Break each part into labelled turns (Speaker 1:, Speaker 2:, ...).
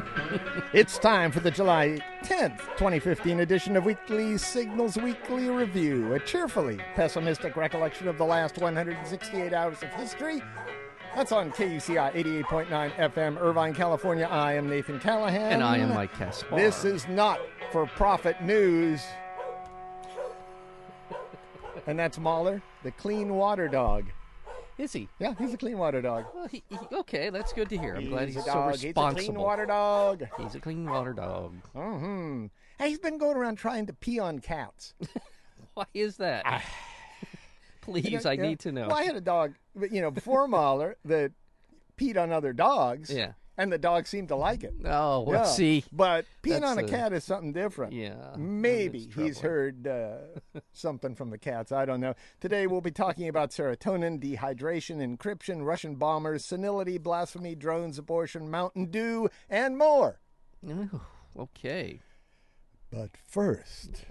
Speaker 1: it's time for the July 10th, 2015 edition of Weekly Signals Weekly Review, a cheerfully pessimistic recollection of the last 168 hours of history. That's on KUCI 88.9 FM, Irvine, California. I am Nathan Callahan.
Speaker 2: And I am Mike Caspar.
Speaker 1: This is not for profit news. and that's Mahler, the clean water dog.
Speaker 2: Is he?
Speaker 1: Yeah, he's a clean water dog.
Speaker 2: Well, he, he, okay, that's good to hear. I'm glad he's,
Speaker 1: a
Speaker 2: so responsible.
Speaker 1: He's a clean water dog.
Speaker 2: He's a clean water dog.
Speaker 1: hmm Hey, he's been going around trying to pee on cats.
Speaker 2: Why is that? Please,
Speaker 1: You know-
Speaker 2: I
Speaker 1: you know,
Speaker 2: need to know.
Speaker 1: Well, I had a dog, you know, before Mahler that peed on other dogs.
Speaker 2: Yeah.
Speaker 1: And the dog seemed to like it.
Speaker 2: Oh, well,
Speaker 1: Yeah.
Speaker 2: see.
Speaker 1: But peeing on a
Speaker 2: a-
Speaker 1: cat is something different.
Speaker 2: Yeah.
Speaker 1: Maybe he's heard uh, something from the cats. I don't know. Today we'll be talking about serotonin, dehydration, encryption, Russian bombers, senility, blasphemy, drones, abortion, Mountain Dew, and more.
Speaker 2: Ooh, okay.
Speaker 1: But first,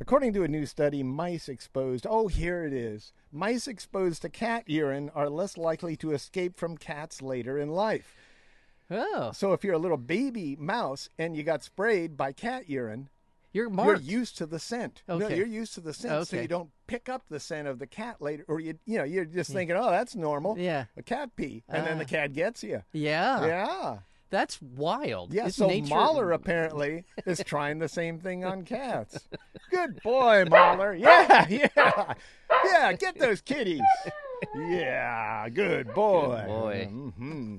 Speaker 1: according to a new study, mice exposed, oh, here it is. Mice exposed to cat urine are less likely to escape from cats later in life.
Speaker 2: Oh,
Speaker 1: So if you're a little baby mouse and you got sprayed by cat urine,
Speaker 2: you're
Speaker 1: you're used to the scent.
Speaker 2: Okay.
Speaker 1: No, you're used to the scent, so you don't pick up the scent of the cat later, or you, you know, you're just thinking, oh, that's normal.
Speaker 2: Yeah.
Speaker 1: a cat pee, and then the
Speaker 2: Ah.
Speaker 1: cat gets you.
Speaker 2: yeah.
Speaker 1: Yeah,
Speaker 2: That's wild.
Speaker 1: yeah.
Speaker 2: Isn't
Speaker 1: so
Speaker 2: nature...
Speaker 1: Mahler apparently is trying the same thing on cats. Good boy, Mahler. Yeah, yeah, yeah. Get those kitties. Yeah, good boy.
Speaker 2: boy.
Speaker 1: hmm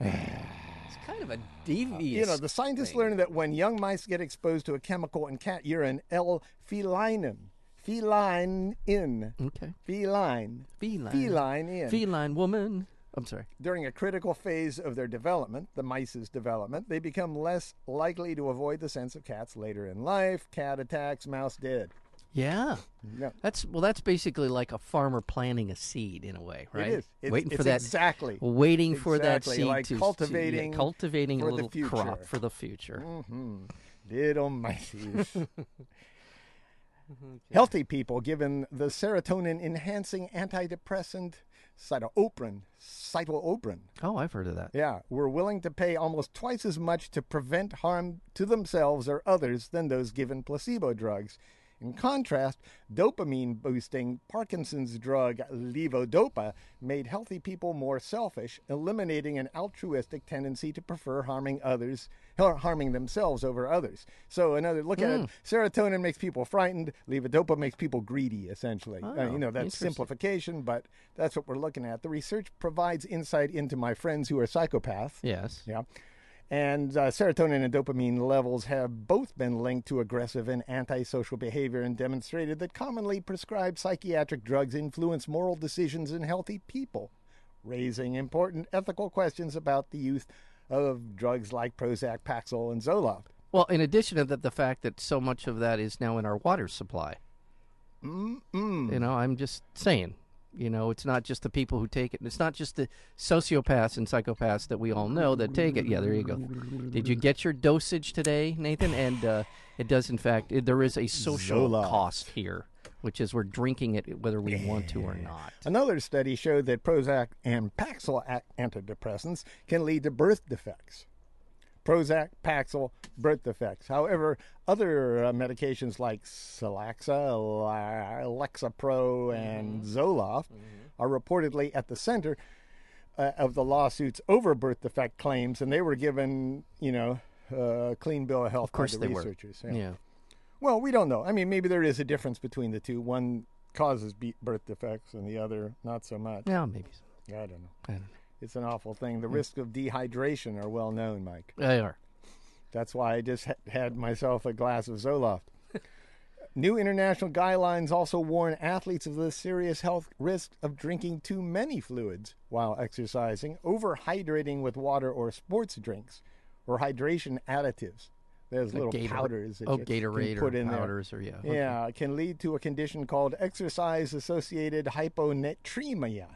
Speaker 2: It's kind of a devious.
Speaker 1: You know, the scientists
Speaker 2: thing.
Speaker 1: learned that when young mice get exposed to a chemical in cat urine, L-felinine, feline in,
Speaker 2: Okay.
Speaker 1: feline,
Speaker 2: Feline.
Speaker 1: feline in,
Speaker 2: Feline woman. I'm sorry.
Speaker 1: during a critical phase of their development, the mice's development, they become less likely to avoid the sense of cats later in life. Cat attacks, mouse dead.
Speaker 2: Yeah.
Speaker 1: Yeah.
Speaker 2: That's well. That's basically like a farmer planting a seed in a way, right?
Speaker 1: It is. It's,
Speaker 2: Waiting
Speaker 1: it's
Speaker 2: for that.
Speaker 1: exactly.
Speaker 2: Waiting for that seed
Speaker 1: like
Speaker 2: to to- yeah,
Speaker 1: cultivating
Speaker 2: cultivating a little crop for the future.
Speaker 1: hmm Little mices. Healthy people given the serotonin enhancing antidepressant cytooprin, cytooprin,
Speaker 2: Oh, I've heard of that.
Speaker 1: yeah, were willing to pay almost twice as much to prevent harm to themselves or others than those given placebo drugs. In contrast, dopamine boosting Parkinson's drug levodopa made healthy people more selfish, eliminating an altruistic tendency to prefer harming others, har- harming themselves over others. So, another look at it: serotonin makes people frightened, levodopa makes people greedy. Essentially, Uh,
Speaker 2: Oh,
Speaker 1: you know that's simplification, but that's what we're looking at. The research provides insight into my friends who are psychopaths.
Speaker 2: Yes.
Speaker 1: Yeah. And uh, serotonin and dopamine levels have both been linked to aggressive and antisocial behavior and demonstrated that commonly prescribed psychiatric drugs influence moral decisions in healthy people, raising important ethical questions about the use of drugs like Prozac, Paxil, and Zoloft.
Speaker 2: Well, in addition to that, the fact that so much of that is now in our water supply.
Speaker 1: Mm-mm.
Speaker 2: You know, I'm just saying. You know, it's not just the people who take it. It's not just the sociopaths and psychopaths that we all know that take it. Yeah, there you go. Did you get your dosage today, Nathan? And uh, it does, in fact, it, there is a social
Speaker 1: Zoloft.
Speaker 2: cost here, which is we're drinking it whether we want to or not.
Speaker 1: Another study showed that Prozac and Paxil antidepressants can lead to birth defects. Prozac, Paxil, birth defects. However, other uh, medications like Celexa, Lexapro, and Zoloft are reportedly at the center uh, of the lawsuits over birth defect claims, and they were given, you know, uh, clean bill of health
Speaker 2: Of course
Speaker 1: by the
Speaker 2: they were.
Speaker 1: researchers.
Speaker 2: Yeah.
Speaker 1: Well, we don't know. I mean, maybe there is a difference between the two. One causes birth defects, and the other not so much.
Speaker 2: Yeah, maybe so.
Speaker 1: I don't know.
Speaker 2: I don't know.
Speaker 1: It's an awful thing. The risks of dehydration are well known, Mike.
Speaker 2: They are.
Speaker 1: That's why I just ha- had myself a glass of Zoloft. New international guidelines also warn athletes of the serious health risk of drinking too many fluids while exercising, overhydrating with water or sports drinks, or hydration additives. There's little
Speaker 2: Gator-
Speaker 1: powders that
Speaker 2: oh,
Speaker 1: you can
Speaker 2: Gatorade
Speaker 1: put
Speaker 2: or
Speaker 1: in there.
Speaker 2: powders or yeah. okay.
Speaker 1: Yeah, it can lead to a condition called exercise associated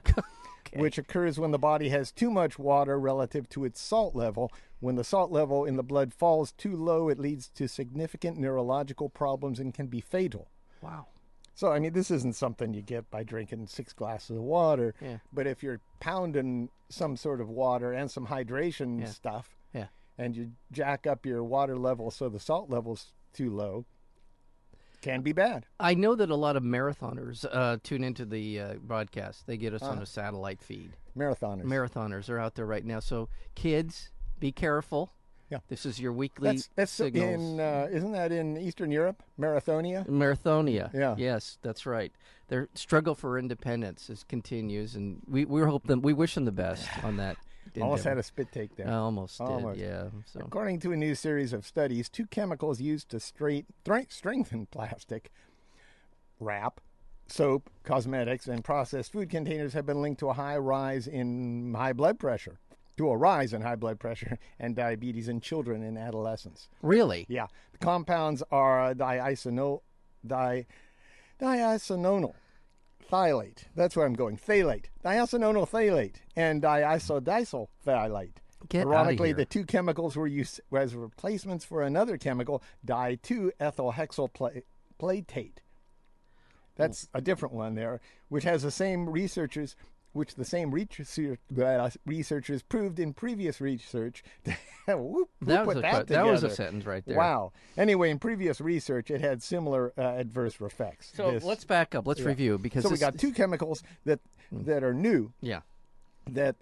Speaker 1: hyponatremia, which occurs when the body has too much water relative to its salt level. When the salt level in the blood falls too low, it leads to significant neurological problems and can be fatal.
Speaker 2: Wow.
Speaker 1: So, I mean, this isn't something you get by drinking six glasses of water,
Speaker 2: Yeah.
Speaker 1: but if you're pounding some sort of water and some hydration
Speaker 2: Yeah.
Speaker 1: stuff,
Speaker 2: Yeah.
Speaker 1: and you jack up your water level so the salt level's too low, can be bad.
Speaker 2: I know that a lot of marathoners uh, tune into the uh, broadcast. They get us on a satellite feed.
Speaker 1: Marathoners.
Speaker 2: Marathoners are out there right now. So, kids, be careful.
Speaker 1: Yeah.
Speaker 2: This is your weekly
Speaker 1: that's that's
Speaker 2: signals.
Speaker 1: in uh, isn't that in Eastern Europe? Marathonia.
Speaker 2: Marathonia.
Speaker 1: Yeah.
Speaker 2: Yes, that's right. Their struggle for independence is continues, and we we hope them. We wish them the best on that.
Speaker 1: Almost had a spit take there.
Speaker 2: I almost,
Speaker 1: Almost.
Speaker 2: did. Yeah. So
Speaker 1: According to a new series of studies, two chemicals used to straight, strengthen plastic wrap, soap, cosmetics, and processed food containers have been linked to a high rise in high blood pressure, to a rise in high blood pressure and diabetes in children and adolescents.
Speaker 2: really,
Speaker 1: Yeah, the compounds are diisonol, di, diisononyl phthalate. That's where I'm going. Phthalate, diisononyl phthalate, and diisodecyl phthalate.
Speaker 2: Get
Speaker 1: Ironically, the two chemicals were used as replacements for another chemical, di-2-ethylhexylplatate. That's a different one there, which has the same researchers, which the same research, researchers proved in previous research. Whoop, who
Speaker 2: that
Speaker 1: put
Speaker 2: was a
Speaker 1: that,
Speaker 2: that was a sentence right there.
Speaker 1: Wow. Anyway, in previous research, it had similar uh, adverse effects.
Speaker 2: So
Speaker 1: This-
Speaker 2: let's back up. Let's
Speaker 1: yeah.
Speaker 2: review because
Speaker 1: so we got two chemicals that that are new
Speaker 2: yeah
Speaker 1: that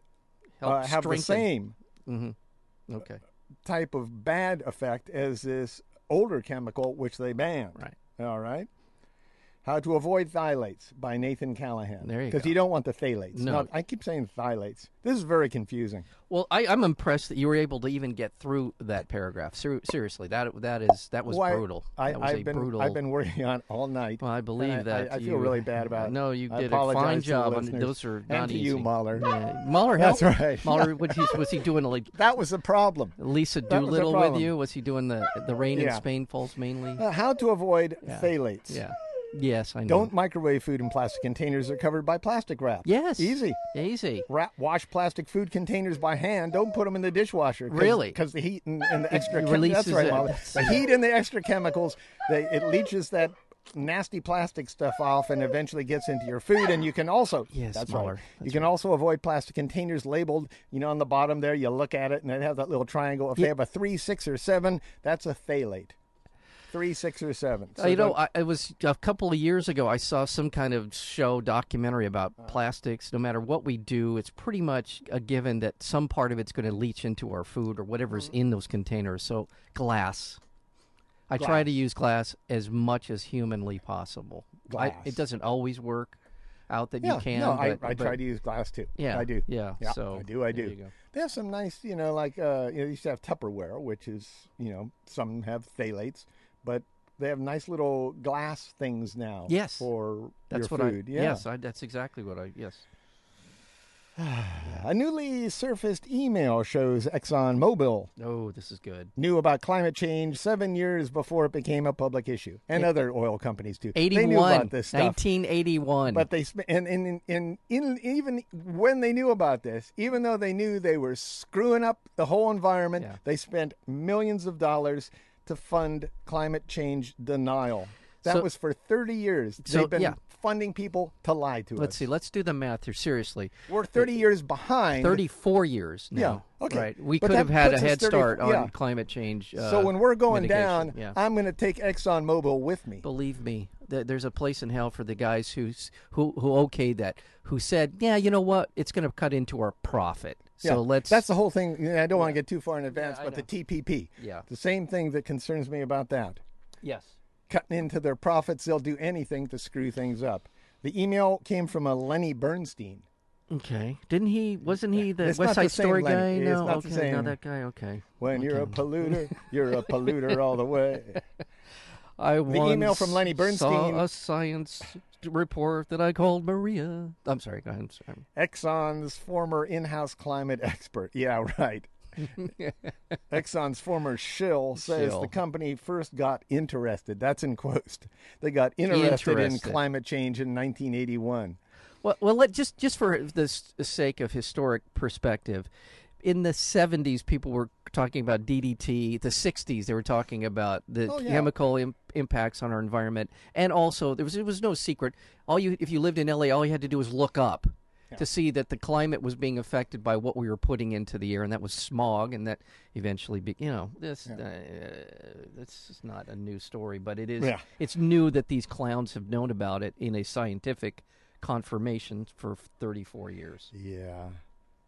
Speaker 1: uh, have the
Speaker 2: strengthen.
Speaker 1: same
Speaker 2: Okay,
Speaker 1: type of bad effect as this older chemical, which they banned.
Speaker 2: right.
Speaker 1: All right. How to avoid phthalates by Nathan Callahan.
Speaker 2: There you
Speaker 1: Because you don't want the phthalates.
Speaker 2: No.
Speaker 1: Not- I keep saying phthalates. This is very confusing.
Speaker 2: Well, I, I'm impressed that you were able to even get through that paragraph. Ser- seriously, that that is that was
Speaker 1: Why-
Speaker 2: brutal.
Speaker 1: I,
Speaker 2: that was
Speaker 1: I've been
Speaker 2: brutal.
Speaker 1: I've been working on it all night.
Speaker 2: Well, I believe
Speaker 1: I-
Speaker 2: that.
Speaker 1: I, I
Speaker 2: you,
Speaker 1: feel really bad about it.
Speaker 2: No, you did a fine job. on those are
Speaker 1: and
Speaker 2: not
Speaker 1: to
Speaker 2: easy.
Speaker 1: you, Mahler.
Speaker 2: Yeah. Mahler helped.
Speaker 1: That's right.
Speaker 2: Mahler, what he, was he doing? Like
Speaker 1: That was the problem.
Speaker 2: Lisa
Speaker 1: was
Speaker 2: Doolittle with you? Was he doing the the rain in Spain falls mainly?
Speaker 1: Uh, how to avoid
Speaker 2: Yeah.
Speaker 1: phthalates.
Speaker 2: Yeah. Yes, I know.
Speaker 1: Don't microwave food in plastic containers that are covered by plastic wrap.
Speaker 2: Yes.
Speaker 1: Easy.
Speaker 2: Easy.
Speaker 1: Wrap, wash plastic food containers by hand. Don't put them in the dishwasher. Cause,
Speaker 2: Really?
Speaker 1: Because the heat and, and the extra
Speaker 2: it
Speaker 1: chem-
Speaker 2: releases
Speaker 1: that's right,
Speaker 2: it.
Speaker 1: Molly. The heat and the extra chemicals, they, it leaches that nasty plastic stuff off and eventually gets into your food. And you can also
Speaker 2: Yes,
Speaker 1: that's right. You can also avoid plastic containers labeled. You know, on the bottom there, you look at it and they have that little triangle. If they have a three, six, or seven, that's a phthalate. Three, six, or seven.
Speaker 2: Uh, you know, I, it was a couple of years ago. I saw some kind of show documentary about
Speaker 1: Uh.
Speaker 2: plastics. No matter what we do, it's pretty much a given that some part of it's going to leach into our food or whatever's
Speaker 1: Mm.
Speaker 2: in those containers. So glass. I try to use glass as much as humanly possible. I,
Speaker 1: Glass.
Speaker 2: it doesn't always work out that
Speaker 1: yeah,
Speaker 2: you can.
Speaker 1: no, I,
Speaker 2: but,
Speaker 1: I
Speaker 2: but-
Speaker 1: try to use glass too.
Speaker 2: Yeah,
Speaker 1: I do.
Speaker 2: Yeah,
Speaker 1: Yeah,
Speaker 2: so
Speaker 1: I do, I do.
Speaker 2: you.
Speaker 1: They have some nice, you know, like uh, you know, they used to have Tupperware, which is, you know, some have phthalates, but they have nice little glass things now.
Speaker 2: Yes.
Speaker 1: for
Speaker 2: That's
Speaker 1: your
Speaker 2: what
Speaker 1: food.
Speaker 2: I.
Speaker 1: yeah.
Speaker 2: Yes, I, that's exactly what I. Yes.
Speaker 1: A newly surfaced email shows ExxonMobil
Speaker 2: Oh, this is good.
Speaker 1: knew about climate change seven years before it became a public issue, and eh, other oil companies too. They knew about this stuff.
Speaker 2: 1981.
Speaker 1: But they sp- and, and, and, even when they knew about this, even though they knew they were screwing up the whole environment,
Speaker 2: Yeah.
Speaker 1: they spent millions of dollars to fund climate change denial. That
Speaker 2: So-
Speaker 1: was for 30 years.
Speaker 2: So,
Speaker 1: They've been
Speaker 2: yeah.
Speaker 1: funding people to lie to us.
Speaker 2: Let's see. Let's do the math here. Seriously,
Speaker 1: We're 30 years behind.
Speaker 2: 34 years now.
Speaker 1: Yeah, okay.
Speaker 2: Right. We
Speaker 1: But
Speaker 2: could have had a head
Speaker 1: 30
Speaker 2: start on
Speaker 1: yeah.
Speaker 2: climate change. Uh,
Speaker 1: so when we're going
Speaker 2: mitigation.
Speaker 1: down,
Speaker 2: yeah.
Speaker 1: I'm going to take ExxonMobil with me.
Speaker 2: Believe me, th- there's a place in hell for the guys who's, who who okayed that, who said, "Yeah, you know what? It's going to cut into our profit." So
Speaker 1: Yeah,
Speaker 2: let's.
Speaker 1: That's the whole thing. I don't want to get too far in advance,
Speaker 2: I
Speaker 1: but
Speaker 2: know.
Speaker 1: the TPP.
Speaker 2: Yeah.
Speaker 1: The same thing that concerns me about that.
Speaker 2: yes.
Speaker 1: cutting into their profits. They'll do anything to screw things up. The email came from a Lenny Bernstein.
Speaker 2: Okay. Didn't he? Wasn't he the
Speaker 1: It's
Speaker 2: West
Speaker 1: the
Speaker 2: Side
Speaker 1: same
Speaker 2: Story guy?
Speaker 1: It's
Speaker 2: No.
Speaker 1: the
Speaker 2: okay. Not that guy. Okay.
Speaker 1: When you're a polluter, you're a polluter all the way.
Speaker 2: I
Speaker 1: The email from Lenny Bernstein-
Speaker 2: saw a science report that I called Maria. I'm sorry. Go ahead. Sorry.
Speaker 1: Exxon's former in-house climate expert. Yeah, right. Exxon's former shill says
Speaker 2: Shill.
Speaker 1: the company first got interested. That's in quotes. They got interested, in climate change in 1981.
Speaker 2: Well, well, let just just for the sake of historic perspective, in the '70s, people were talking about DDT. The '60s, they were talking about the
Speaker 1: Oh, yeah.
Speaker 2: chemical Im- impacts on our environment, and also there was it was no secret. All you if you lived in LA, all you had to do was look up. to see that the climate was being affected by what we were putting into the air, and that was smog, and that eventually, be, you know, this
Speaker 1: Yeah.
Speaker 2: uh, this is not a new story, but it is.
Speaker 1: Yeah.
Speaker 2: It's new that these clowns have known about it in a scientific confirmation for 34 years.
Speaker 1: Yeah.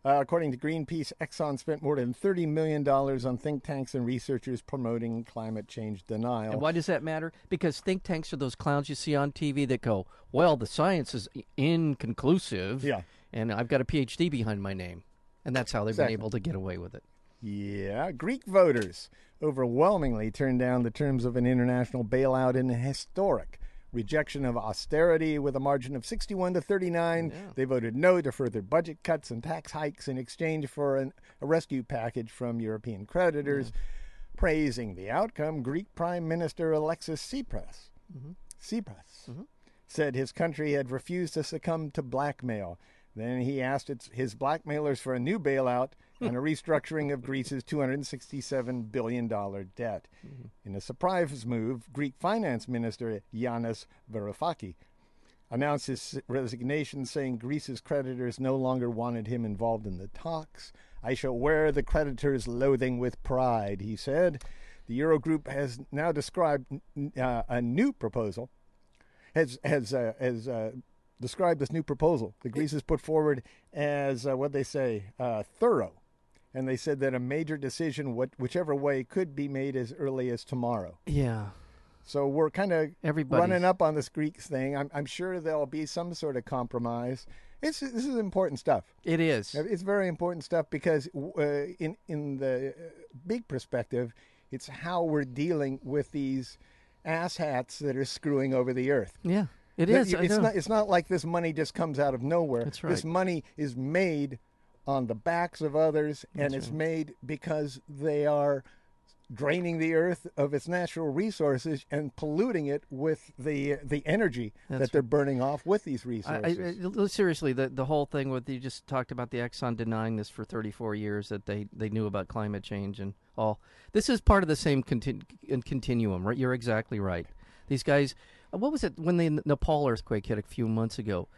Speaker 1: Uh, according to Greenpeace, Exxon spent more than $30 million on think tanks and researchers promoting climate change denial.
Speaker 2: And why does that matter? Because think tanks are those clowns you see on TV that go, "Well, the science is inconclusive."
Speaker 1: Yeah.
Speaker 2: And I've got a PhD behind my name, and that's how they've
Speaker 1: Exactly.
Speaker 2: been able to get away with it.
Speaker 1: Yeah, Greek voters overwhelmingly turned down the terms of an international bailout in a historic rejection of austerity with a margin of 61 to 39.
Speaker 2: Yeah.
Speaker 1: They voted no to further budget cuts and tax hikes in exchange for an, a rescue package from European creditors. Praising the outcome, Greek Prime Minister Alexis Tsipras, mm-hmm. Tsipras mm-hmm. said his country had refused to succumb to blackmail. Then he asked its, his blackmailers for a new bailout and a restructuring of Greece's $267 billion debt. In a surprise move, Greek Finance Minister Yanis Varoufakis announced his resignation, saying Greece's creditors no longer wanted him involved in the talks. I shall wear the creditors' loathing with pride, he said. The Eurogroup has now described uh, a new proposal has has uh, has uh, described this new proposal that Greece has put forward as uh, what they say uh, thorough, and they said that a major decision, what, whichever way, could be made as early as tomorrow.
Speaker 2: Yeah.
Speaker 1: So we're kind of running up on this Greek thing. I'm, I'm sure there'll be some sort of compromise. It's this is important stuff.
Speaker 2: It is.
Speaker 1: It's very important stuff because uh, in in the uh, big perspective, it's how we're dealing with these asshats that are screwing over the earth.
Speaker 2: Yeah. It is.
Speaker 1: It's not. It's not like this money just comes out of nowhere.
Speaker 2: That's
Speaker 1: This money is made on the backs of others, and it's made because they are draining the earth of its natural resources and polluting it with the the energy
Speaker 2: That's
Speaker 1: that they're burning off with these resources.
Speaker 2: I, I- seriously, the the whole thing with you just talked about the Exxon denying this for 34 years that they, they knew about climate change and all. This is part of the same contin- continuum, right? You're exactly right. These guys, what was it when the Nepal earthquake hit a few months ago?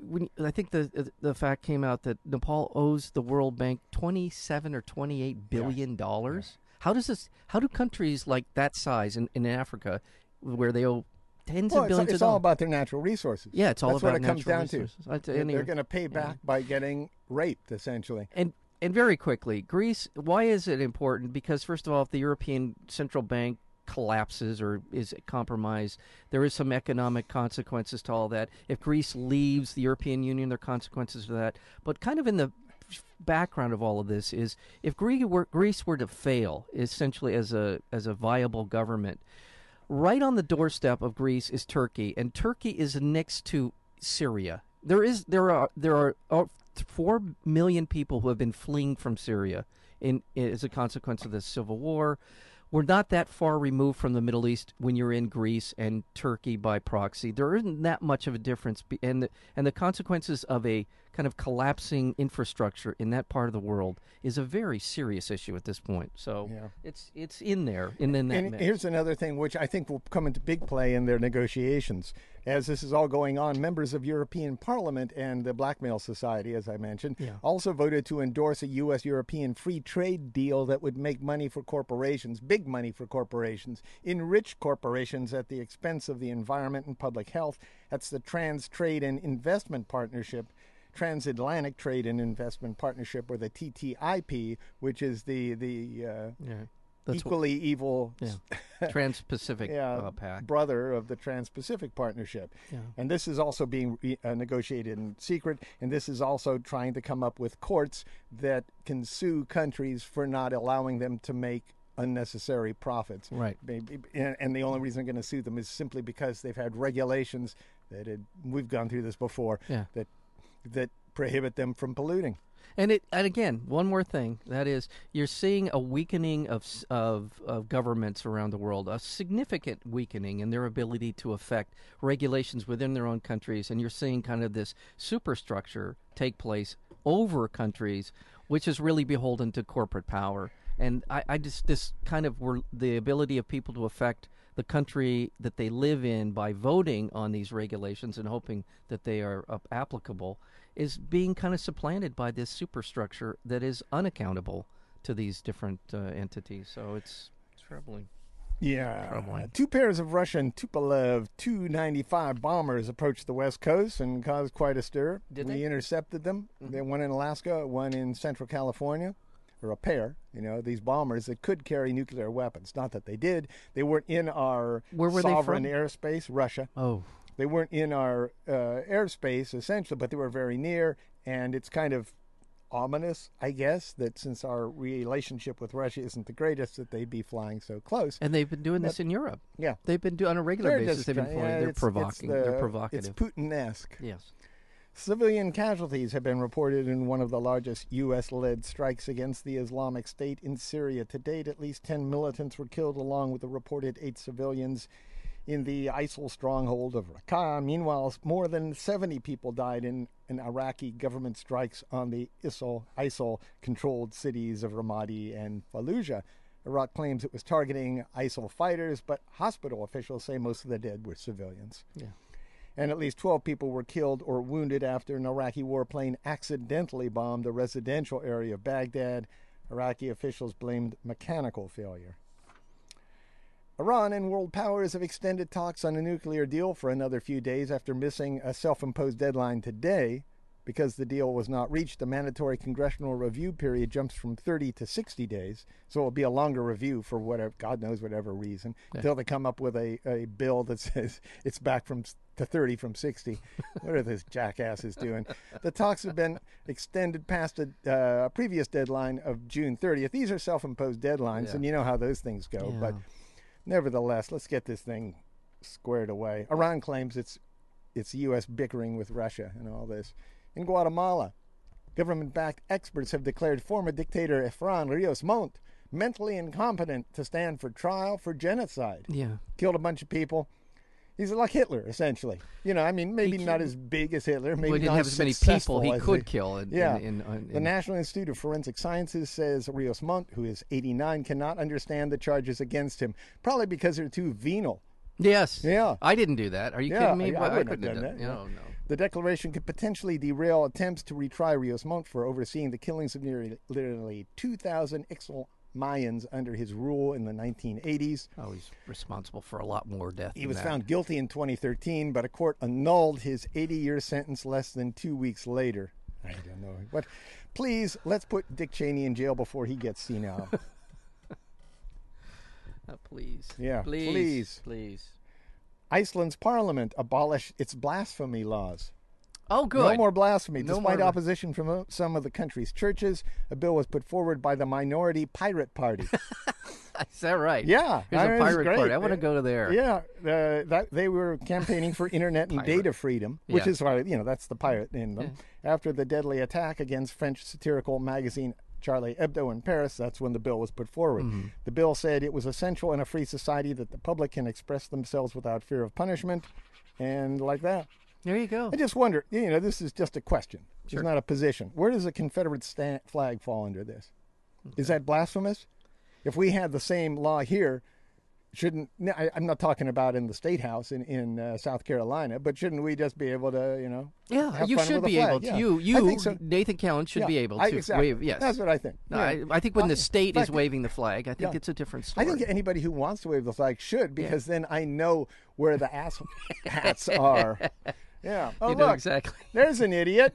Speaker 2: When I think the uh, the fact came out that Nepal owes the World Bank 27 or 28 billion dollars. How does this? How do countries like that size in, in Africa, where they owe tens
Speaker 1: well,
Speaker 2: of
Speaker 1: it's,
Speaker 2: billions
Speaker 1: it's
Speaker 2: of
Speaker 1: all about their natural resources.
Speaker 2: Yeah, it's all
Speaker 1: That's
Speaker 2: about
Speaker 1: what it comes down to.
Speaker 2: resources.
Speaker 1: They're, going to pay back by getting raped, essentially.
Speaker 2: And and very quickly, Greece. Why is it important? Because first of all, if the European Central Bank collapses or is compromised, there is some economic consequences to all that. If Greece leaves the European Union, there are consequences to that. But kind of in the background of all of this is if Greece were, Greece were to fail, essentially as a as a viable government, right on the doorstep of Greece is Turkey, and Turkey is next to Syria. There is there are there are uh, four million people who have been fleeing from Syria in, as a consequence of this civil war. We're not that far removed from the Middle East when you're in Greece and Turkey by proxy. There isn't that much of a difference, and the, and the consequences of a kind of collapsing infrastructure in that part of the world is a very serious issue at this point. So
Speaker 1: Yeah.
Speaker 2: it's it's in there, and in that
Speaker 1: And here's another thing which I think will come into big play in their negotiations. As this is all going on, members of European Parliament and the Blackmail Society, as I mentioned,
Speaker 2: Yeah.
Speaker 1: also voted to endorse a U.S. European free trade deal that would make money for corporations, big money for corporations, enrich corporations at the expense of the environment and public health. That's the Trans Trade and Investment Partnership. Transatlantic Trade and Investment Partnership, or the TTIP, which is the the uh,
Speaker 2: yeah, that's what,
Speaker 1: equally evil
Speaker 2: yeah. Trans-Pacific
Speaker 1: yeah,
Speaker 2: uh, Pact.
Speaker 1: brother of the Trans-Pacific Partnership.
Speaker 2: Yeah.
Speaker 1: And this is also being re- uh, negotiated in secret, and this is also trying to come up with courts that can sue countries for not allowing them to make unnecessary profits.
Speaker 2: Right.
Speaker 1: Maybe- And, and the only reason they're going to sue them is simply because they've had regulations that had, we've gone through this before
Speaker 2: Yeah.
Speaker 1: that that prohibit them from polluting.
Speaker 2: And it and again, one more thing that is, you're seeing a weakening of of, of governments around the world, a significant weakening in their ability to affect regulations within their own countries, and you're seeing kind of this superstructure take place over countries, which is really beholden to corporate power. And I, I just this kind of the ability of people to affect the country that they live in by voting on these regulations and hoping that they are applicable is being kind of supplanted by this superstructure that is unaccountable to these different uh, entities. So it's troubling.
Speaker 1: Yeah.
Speaker 2: Troubling.
Speaker 1: Two pairs of Russian Tupolev 295 bombers approached the West Coast and caused quite a stir.
Speaker 2: Did
Speaker 1: we
Speaker 2: they?
Speaker 1: intercepted them. They one in Alaska, one in Central California, or a pair. You know, these bombers that could carry nuclear weapons. Not that they did. They weren't in our
Speaker 2: Where were they
Speaker 1: sovereign
Speaker 2: from?
Speaker 1: airspace, Russia.
Speaker 2: Oh,
Speaker 1: They weren't in our uh, airspace, essentially, but they were very near. And it's kind of ominous, I guess, that since our relationship with Russia isn't the greatest, that they'd be flying so close.
Speaker 2: and they've been doing this in Europe.
Speaker 1: Yeah.
Speaker 2: They've been doing on a regular
Speaker 1: They're
Speaker 2: basis.
Speaker 1: just
Speaker 2: they've been flying.
Speaker 1: Yeah,
Speaker 2: they're, provoking.
Speaker 1: the-
Speaker 2: They're
Speaker 1: It's. Putin-esque.
Speaker 2: yes.
Speaker 1: Civilian casualties have been reported in one of the largest U.S.-led strikes against the Islamic State in Syria. To date, at least 10 militants were killed, along with the reported eight civilians in the ISIL stronghold of Raqqa. Meanwhile, more than 70 people died in, in Iraqi government strikes on the ISIL, ISIL-controlled cities of Ramadi and Fallujah. Iraq claims it was targeting ISIL fighters, but hospital officials say most of the dead were civilians
Speaker 2: Yeah.
Speaker 1: And at least 12 people were killed or wounded after an Iraqi warplane accidentally bombed a residential area of Baghdad. Iraqi officials blamed mechanical failure. Iran and world powers have extended talks on a nuclear deal for another few days after missing a self imposed deadline today. Because the deal was not reached, the mandatory congressional review period jumps from 30 to 60 days. So it will be a longer review for whatever, God knows, whatever reason, until they come up with a, a bill that says it's back from to 30 from 60. what are those jackasses doing? The talks have been extended past a uh, previous deadline of June 30th. These are self imposed deadlines,
Speaker 2: Yeah.
Speaker 1: and you know how those things go. But nevertheless, let's get this thing squared away. Iran claims it's it's U.S. bickering with Russia and all this. In Guatemala, government-backed experts have declared former dictator Efrain Rios Montt mentally incompetent to stand for trial for genocide.
Speaker 2: Yeah.
Speaker 1: Killed a bunch of people. He's like Hitler, essentially. You know, I mean, maybe not as big as Hitler. Maybe
Speaker 2: Well, he didn't
Speaker 1: not
Speaker 2: have
Speaker 1: as
Speaker 2: many people he could
Speaker 1: the-
Speaker 2: kill. In,
Speaker 1: Yeah.
Speaker 2: In, in, in,
Speaker 1: the National Institute of Forensic Sciences says Rios Montt, who is 89, cannot understand the charges against him, probably because they're too venal.
Speaker 2: yes.
Speaker 1: Yeah.
Speaker 2: I didn't do that. Are you
Speaker 1: Yeah,
Speaker 2: kidding me?
Speaker 1: I- I
Speaker 2: Well,
Speaker 1: wouldn't have
Speaker 2: couldn't
Speaker 1: done that.
Speaker 2: No, no.
Speaker 1: The declaration could potentially derail attempts to retry Rios Montt for overseeing the killings of nearly literally 2,000 Ixil Mayans under his rule in the 1980s.
Speaker 2: Oh, he's responsible for a lot more death.
Speaker 1: He was
Speaker 2: that.
Speaker 1: found guilty in 2013, but a court annulled his 80 year sentence less than two weeks later. I don't know. But please, let's put Dick Cheney in jail before he gets senile.
Speaker 2: Uh, please.
Speaker 1: Yeah,
Speaker 2: Please.
Speaker 1: please.
Speaker 2: Please.
Speaker 1: Iceland's parliament abolished its blasphemy laws.
Speaker 2: Oh, good.
Speaker 1: No more blasphemy.
Speaker 2: No
Speaker 1: Despite
Speaker 2: more-
Speaker 1: opposition from uh, some of the country's churches, a bill was put forward by the minority Pirate Party.
Speaker 2: Is that right?
Speaker 1: Yeah,
Speaker 2: There's a pirate party. I want to go to there.
Speaker 1: yeah, uh, that they were campaigning for internet and data freedom, which
Speaker 2: Yeah.
Speaker 1: is why you know that's the pirate in them. After the deadly attack against French satirical magazine Charlie Hebdo in Paris, that's when the bill was put forward.
Speaker 2: Mm-hmm.
Speaker 1: The bill said it was essential in a free society that the public can express themselves without fear of punishment, and like that.
Speaker 2: There you go.
Speaker 1: I just wonder, you know, this is just a question. It's not a position. Where does the Confederate sta- flag fall under this? Is that blasphemous? If we had the same law here, shouldn't I, I'm not talking about in the state house in in uh, South Carolina, but shouldn't we just be able to, you know?
Speaker 2: Yeah, you should be able to.
Speaker 1: Yeah.
Speaker 2: You, you,
Speaker 1: so.
Speaker 2: Nathan Callahan should
Speaker 1: Yeah,
Speaker 2: be able
Speaker 1: I-
Speaker 2: to
Speaker 1: exactly.
Speaker 2: wave. Yes,
Speaker 1: that's what I think.
Speaker 2: No,
Speaker 1: Yeah.
Speaker 2: I, I think when the state is waving the flag, I think it's a different story.
Speaker 1: I think anybody who wants to wave the flag should, because then I know where the ass hats are. Yeah. Oh,
Speaker 2: you know
Speaker 1: look,
Speaker 2: exactly.
Speaker 1: there's an idiot.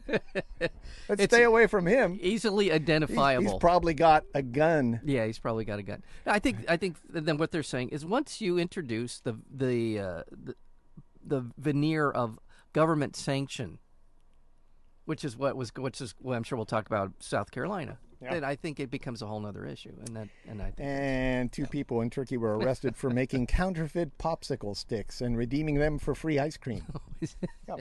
Speaker 1: Let's stay away from him.
Speaker 2: Easily
Speaker 1: He's,
Speaker 2: identifiable.
Speaker 1: he's probably got a gun.
Speaker 2: Yeah, he's probably got a gun. I think. I think. Then what they're saying is once you introduce the the uh, the, the veneer of government sanction, which is what was which is well, I'm sure we'll talk about South Carolina.
Speaker 1: Yeah.
Speaker 2: Then I think it becomes a whole other issue, and that and I think
Speaker 1: And two people in Turkey were arrested for making counterfeit popsicle sticks and redeeming them for free ice cream. Oh,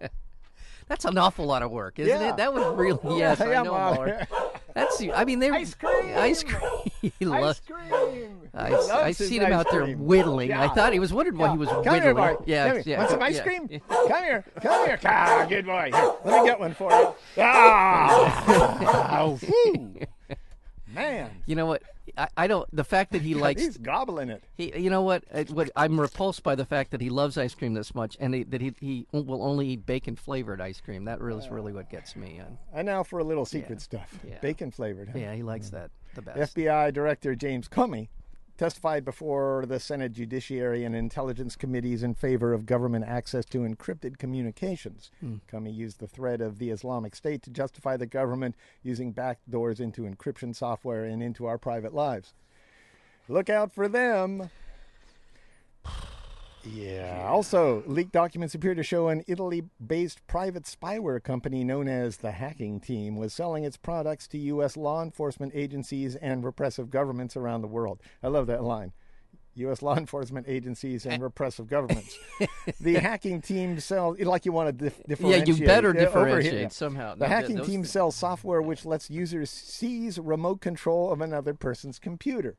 Speaker 1: yeah.
Speaker 2: that's an awful lot of work, isn't
Speaker 1: Yeah.
Speaker 2: it? That was really yes, I know. That's I mean they
Speaker 1: Ice cream!
Speaker 2: ice cream. He
Speaker 1: Ice cream.
Speaker 2: I, I seen him out there
Speaker 1: cream.
Speaker 2: whittling. I thought he was wondering why
Speaker 1: Yeah.
Speaker 2: he was
Speaker 1: Come
Speaker 2: whittling.
Speaker 1: here, boy.
Speaker 2: Yeah,
Speaker 1: Come here.
Speaker 2: yeah.
Speaker 1: Want some ice
Speaker 2: yeah.
Speaker 1: cream? Come here. Come here. Ah, good boy. Here, let me get one for you. Ah! Man.
Speaker 2: You know what? I, I don't. The fact that he likes
Speaker 1: He's gobbling it.
Speaker 2: He, you know what? uh, What I'm repulsed by the fact that he loves ice cream this much, and he, that he he will only eat bacon flavored ice cream. That really is really what gets me. And
Speaker 1: And now for a little secret stuff.
Speaker 2: Yeah.
Speaker 1: Bacon flavored. Huh?
Speaker 2: yeah, he likes that the best.
Speaker 1: FBI Director James Comey testified before the Senate Judiciary and Intelligence Committees in favor of government access to encrypted communications. Hmm. Comey used the threat of the Islamic State to justify the government using backdoors into encryption software and into our private lives. Look out for them. Yeah. Also, leaked documents appear to show an Italy based private spyware company known as the Hacking Team was selling its products to U.S. law enforcement agencies and repressive governments around the world. I love that line. U.S. law enforcement agencies and repressive governments. the hacking team sells, like you want to dif-
Speaker 2: yeah,
Speaker 1: differentiate.
Speaker 2: you better
Speaker 1: uh, here.
Speaker 2: differentiate somehow.
Speaker 1: The
Speaker 2: No,
Speaker 1: hacking
Speaker 2: those
Speaker 1: team
Speaker 2: things-
Speaker 1: sells software which lets users seize remote control of another person's computer.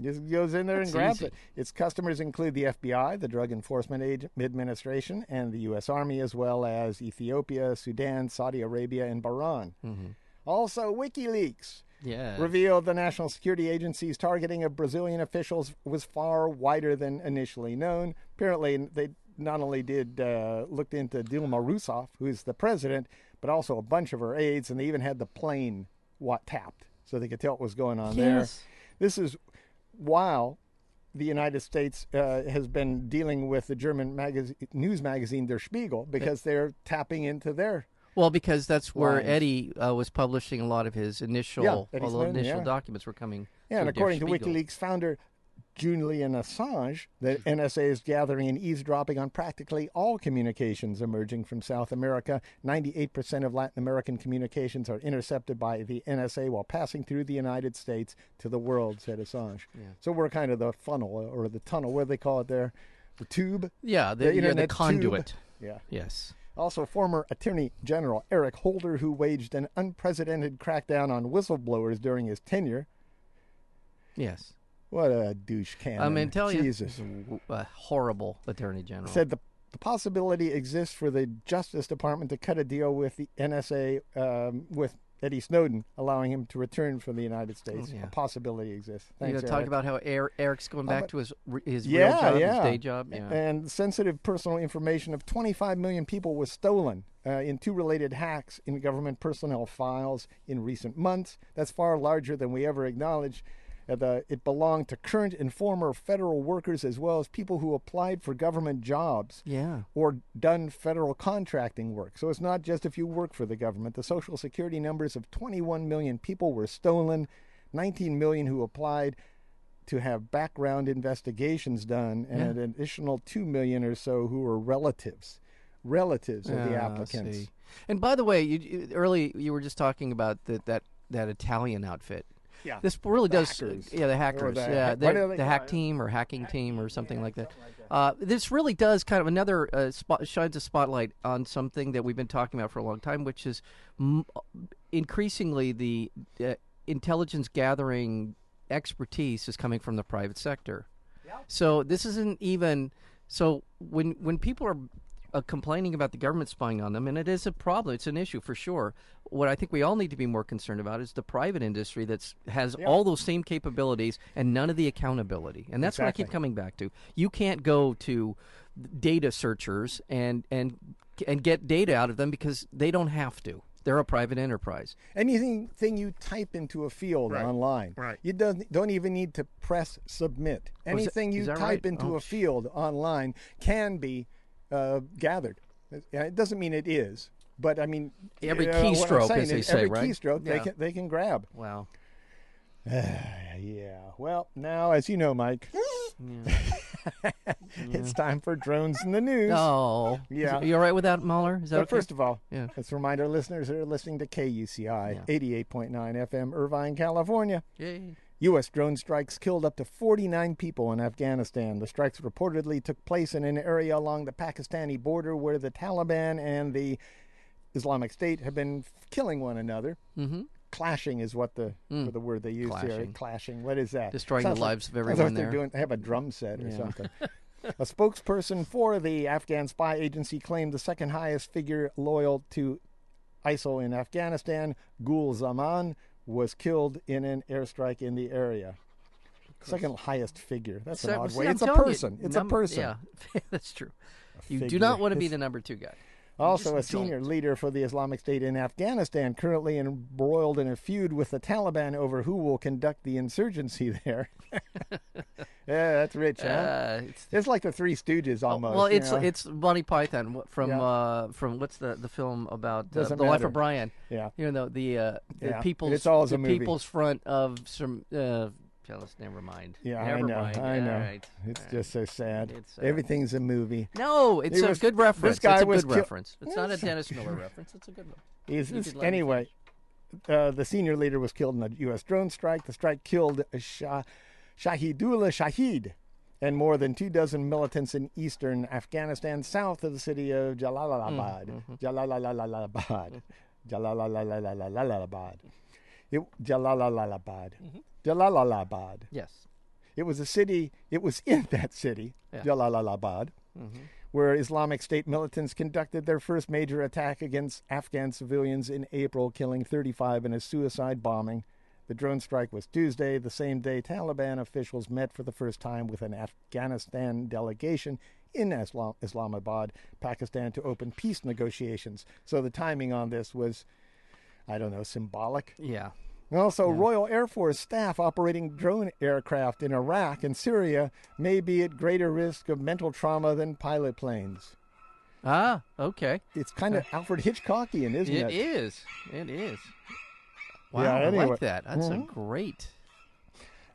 Speaker 1: Just goes in there and grabs
Speaker 2: easy.
Speaker 1: it. Its customers include the FBI, the Drug Enforcement Administration, and the U.S. Army, as well as Ethiopia, Sudan, Saudi Arabia, and Bahrain.
Speaker 2: Mm-hmm.
Speaker 1: Also, WikiLeaks
Speaker 2: Yeah.
Speaker 1: revealed the national security agency's targeting of Brazilian officials was far wider than initially known. Apparently, they not only did uh, looked into Dilma Rousseff, who's the president, but also a bunch of her aides, and they even had the plane what tapped so they could tell what was going on there.
Speaker 2: Yes.
Speaker 1: This is while the United States uh, has been dealing with the German magazine, news magazine Der Spiegel because they're tapping into their
Speaker 2: Well, because that's where
Speaker 1: Lines.
Speaker 2: Eddie uh, was publishing a lot of his initial,
Speaker 1: Eddie
Speaker 2: all the initial
Speaker 1: yeah.
Speaker 2: documents were coming.
Speaker 1: Yeah, and according to WikiLeaks founder Julian Assange, the NSA is gathering and eavesdropping on practically all communications emerging from South America. 98% of Latin American communications are intercepted by the NSA while passing through the United States to the world, said Assange. So we're kind of the funnel uh, or the tunnel, what do they call it there? The tube?
Speaker 2: Yeah, the,
Speaker 1: The
Speaker 2: yeah, the
Speaker 1: internet tube.
Speaker 2: conduit.
Speaker 1: Yeah.
Speaker 2: Yes.
Speaker 1: Also, former Attorney General Eric Holder, who waged an unprecedented crackdown on whistleblowers during his tenure.
Speaker 2: Yes.
Speaker 1: What a douche can.
Speaker 2: I mean, tell
Speaker 1: Jesus.
Speaker 2: you, a, horrible attorney general.
Speaker 1: said the, the possibility exists for the Justice Department to cut a deal with the NSA um, with Eddie Snowden, allowing him to return from the United States.
Speaker 2: Oh, yeah.
Speaker 1: A possibility exists.
Speaker 2: you
Speaker 1: Thanks,
Speaker 2: know, talk
Speaker 1: Eric.
Speaker 2: about how Er- Eric's going back
Speaker 1: about-
Speaker 2: to his his
Speaker 1: yeah,
Speaker 2: real job,
Speaker 1: yeah.
Speaker 2: his day job. Yeah.
Speaker 1: And sensitive personal information of 25 million people was stolen uh, in two related hacks in government personnel files in recent months. That's far larger than we ever acknowledged. Uh, the, it belonged to current and former federal workers as well as people who applied for government jobs.
Speaker 2: yeah.
Speaker 1: or done federal contracting work. So it's not just if you work for the government. The Social Security numbers of 21 million people were stolen, 19 million who applied to have background investigations done, and
Speaker 2: Yeah.
Speaker 1: an additional 2 million or so who were relatives. Relatives of the
Speaker 2: Ah,
Speaker 1: applicants.
Speaker 2: And by the way, you, you, early you were just talking about that that that Italian outfit.
Speaker 1: Yeah.
Speaker 2: This really does,
Speaker 1: hackers.
Speaker 2: yeah, the hackers,
Speaker 1: the
Speaker 2: yeah,
Speaker 1: hack-
Speaker 2: the, the hack team or hacking team or something like that. Uh, this really does kind of another uh, spot, shines a spotlight on something that we've been talking about for a long time, which is m- increasingly the uh, intelligence gathering expertise is coming from the private sector. So this isn't even so when when people are uh, complaining about the government spying on them, and it is a problem. It's an issue for sure. What I think we all need to be more concerned about is the private industry that has all those same capabilities and none of the accountability. And that's what I keep coming back to. You can't go to data searchers and and and get data out of them because they don't have to. They're a private enterprise.
Speaker 1: Anything you type into a field
Speaker 2: Right.
Speaker 1: online,
Speaker 2: Right.
Speaker 1: you don't, don't even need to press submit.
Speaker 2: that-
Speaker 1: Anything
Speaker 2: is
Speaker 1: you type
Speaker 2: right?
Speaker 1: into
Speaker 2: Oh,
Speaker 1: a field online can be uh, gathered. It doesn't mean it is, but I mean
Speaker 2: Every
Speaker 1: you know,
Speaker 2: keystroke,
Speaker 1: saying
Speaker 2: as they say,
Speaker 1: every
Speaker 2: right?
Speaker 1: keystroke they can they can grab.
Speaker 2: Wow.
Speaker 1: Yeah. Well, now as you know, Mike, it's time for drones in the news.
Speaker 2: Oh.
Speaker 1: Yeah.
Speaker 2: You all right with that, Mahler? Is that okay?
Speaker 1: first of all,
Speaker 2: Yeah.
Speaker 1: let's remind our listeners that are listening to KUCI
Speaker 2: Yeah.
Speaker 1: 88.9 FM, Irvine, California.
Speaker 2: Yay.
Speaker 1: U.S. drone strikes killed up to 49 people in Afghanistan. The strikes reportedly took place in an area along the Pakistani border where the Taliban and the Islamic State have been f- killing one another.
Speaker 2: Mm-hmm.
Speaker 1: Clashing is what the what the word they use here.
Speaker 2: Clashing.
Speaker 1: Clashing. What is that?
Speaker 2: Destroying the
Speaker 1: Sounds like-
Speaker 2: lives of
Speaker 1: like
Speaker 2: everyone
Speaker 1: they're
Speaker 2: there.
Speaker 1: doing. They have a drum set or
Speaker 2: Yeah.
Speaker 1: something. a spokesperson for the Afghan spy agency claimed the second highest figure loyal to ISIL in Afghanistan, Gul Zaman, was killed in an airstrike in the area. Second highest figure. That's
Speaker 2: So-
Speaker 1: an odd
Speaker 2: see,
Speaker 1: way.
Speaker 2: I'm
Speaker 1: It's a
Speaker 2: telling you,
Speaker 1: person. it's a person.
Speaker 2: Yeah, that's true. You do not want to be the number two guy.
Speaker 1: Also, a senior
Speaker 2: don't.
Speaker 1: leader for the Islamic State in Afghanistan, currently embroiled in a feud with the Taliban over who will conduct the insurgency there. yeah, that's rich, huh?
Speaker 2: Uh, it's,
Speaker 1: It's like the Three Stooges almost.
Speaker 2: well,
Speaker 1: you
Speaker 2: it's
Speaker 1: know?
Speaker 2: it's Monty Python from
Speaker 1: Yeah.
Speaker 2: uh, from what's the the film about uh, the life of Brian.
Speaker 1: yeah.
Speaker 2: You know the uh, the
Speaker 1: Yeah,
Speaker 2: people's
Speaker 1: it's
Speaker 2: the
Speaker 1: a movie.
Speaker 2: people's front of some. Uh, tell us, never mind.
Speaker 1: Yeah, I know.
Speaker 2: Mind.
Speaker 1: I know.
Speaker 2: Right.
Speaker 1: It's
Speaker 2: All
Speaker 1: just so sad.
Speaker 2: Sad.
Speaker 1: Everything's a movie.
Speaker 2: No, it's a
Speaker 1: was-
Speaker 2: good reference.
Speaker 1: This guy
Speaker 2: it's a
Speaker 1: was
Speaker 2: good
Speaker 1: kill-
Speaker 2: reference. It's not a. Dennis Miller reference. It's a good one.
Speaker 1: Is this,
Speaker 2: did let me
Speaker 1: anyway? Uh, the senior leader was killed in a U.S. drone strike. The strike killed Shah, Shahidullah Shahid and more than two dozen militants in eastern Afghanistan, south of the city of Jalalabad.
Speaker 2: Mm-hmm.
Speaker 1: Jalalabad. Jalalabad. It, Jalalabad. Jalalabad.
Speaker 2: Yes.
Speaker 1: It was a city, it was in that city,
Speaker 2: Yeah.
Speaker 1: Jalalabad,
Speaker 2: Mm-hmm.
Speaker 1: where Islamic State militants conducted their first major attack against Afghan civilians in April, killing 35 in a suicide bombing. The drone strike was Tuesday, the same day Taliban officials met for the first time with an Afghanistan delegation in Islam- Islamabad, Pakistan, to open peace negotiations. So the timing on this was, I don't know, symbolic.
Speaker 2: Yeah.
Speaker 1: Also, Royal Air Force staff operating drone aircraft in Iraq and Syria may be at greater risk of mental trauma than pilot planes.
Speaker 2: Ah, okay.
Speaker 1: It's kind of Alfred Hitchcockian, isn't
Speaker 2: It
Speaker 1: it?
Speaker 2: is. It is. Wow,
Speaker 1: Yeah,
Speaker 2: I like that. That's
Speaker 1: Mhm.
Speaker 2: a great.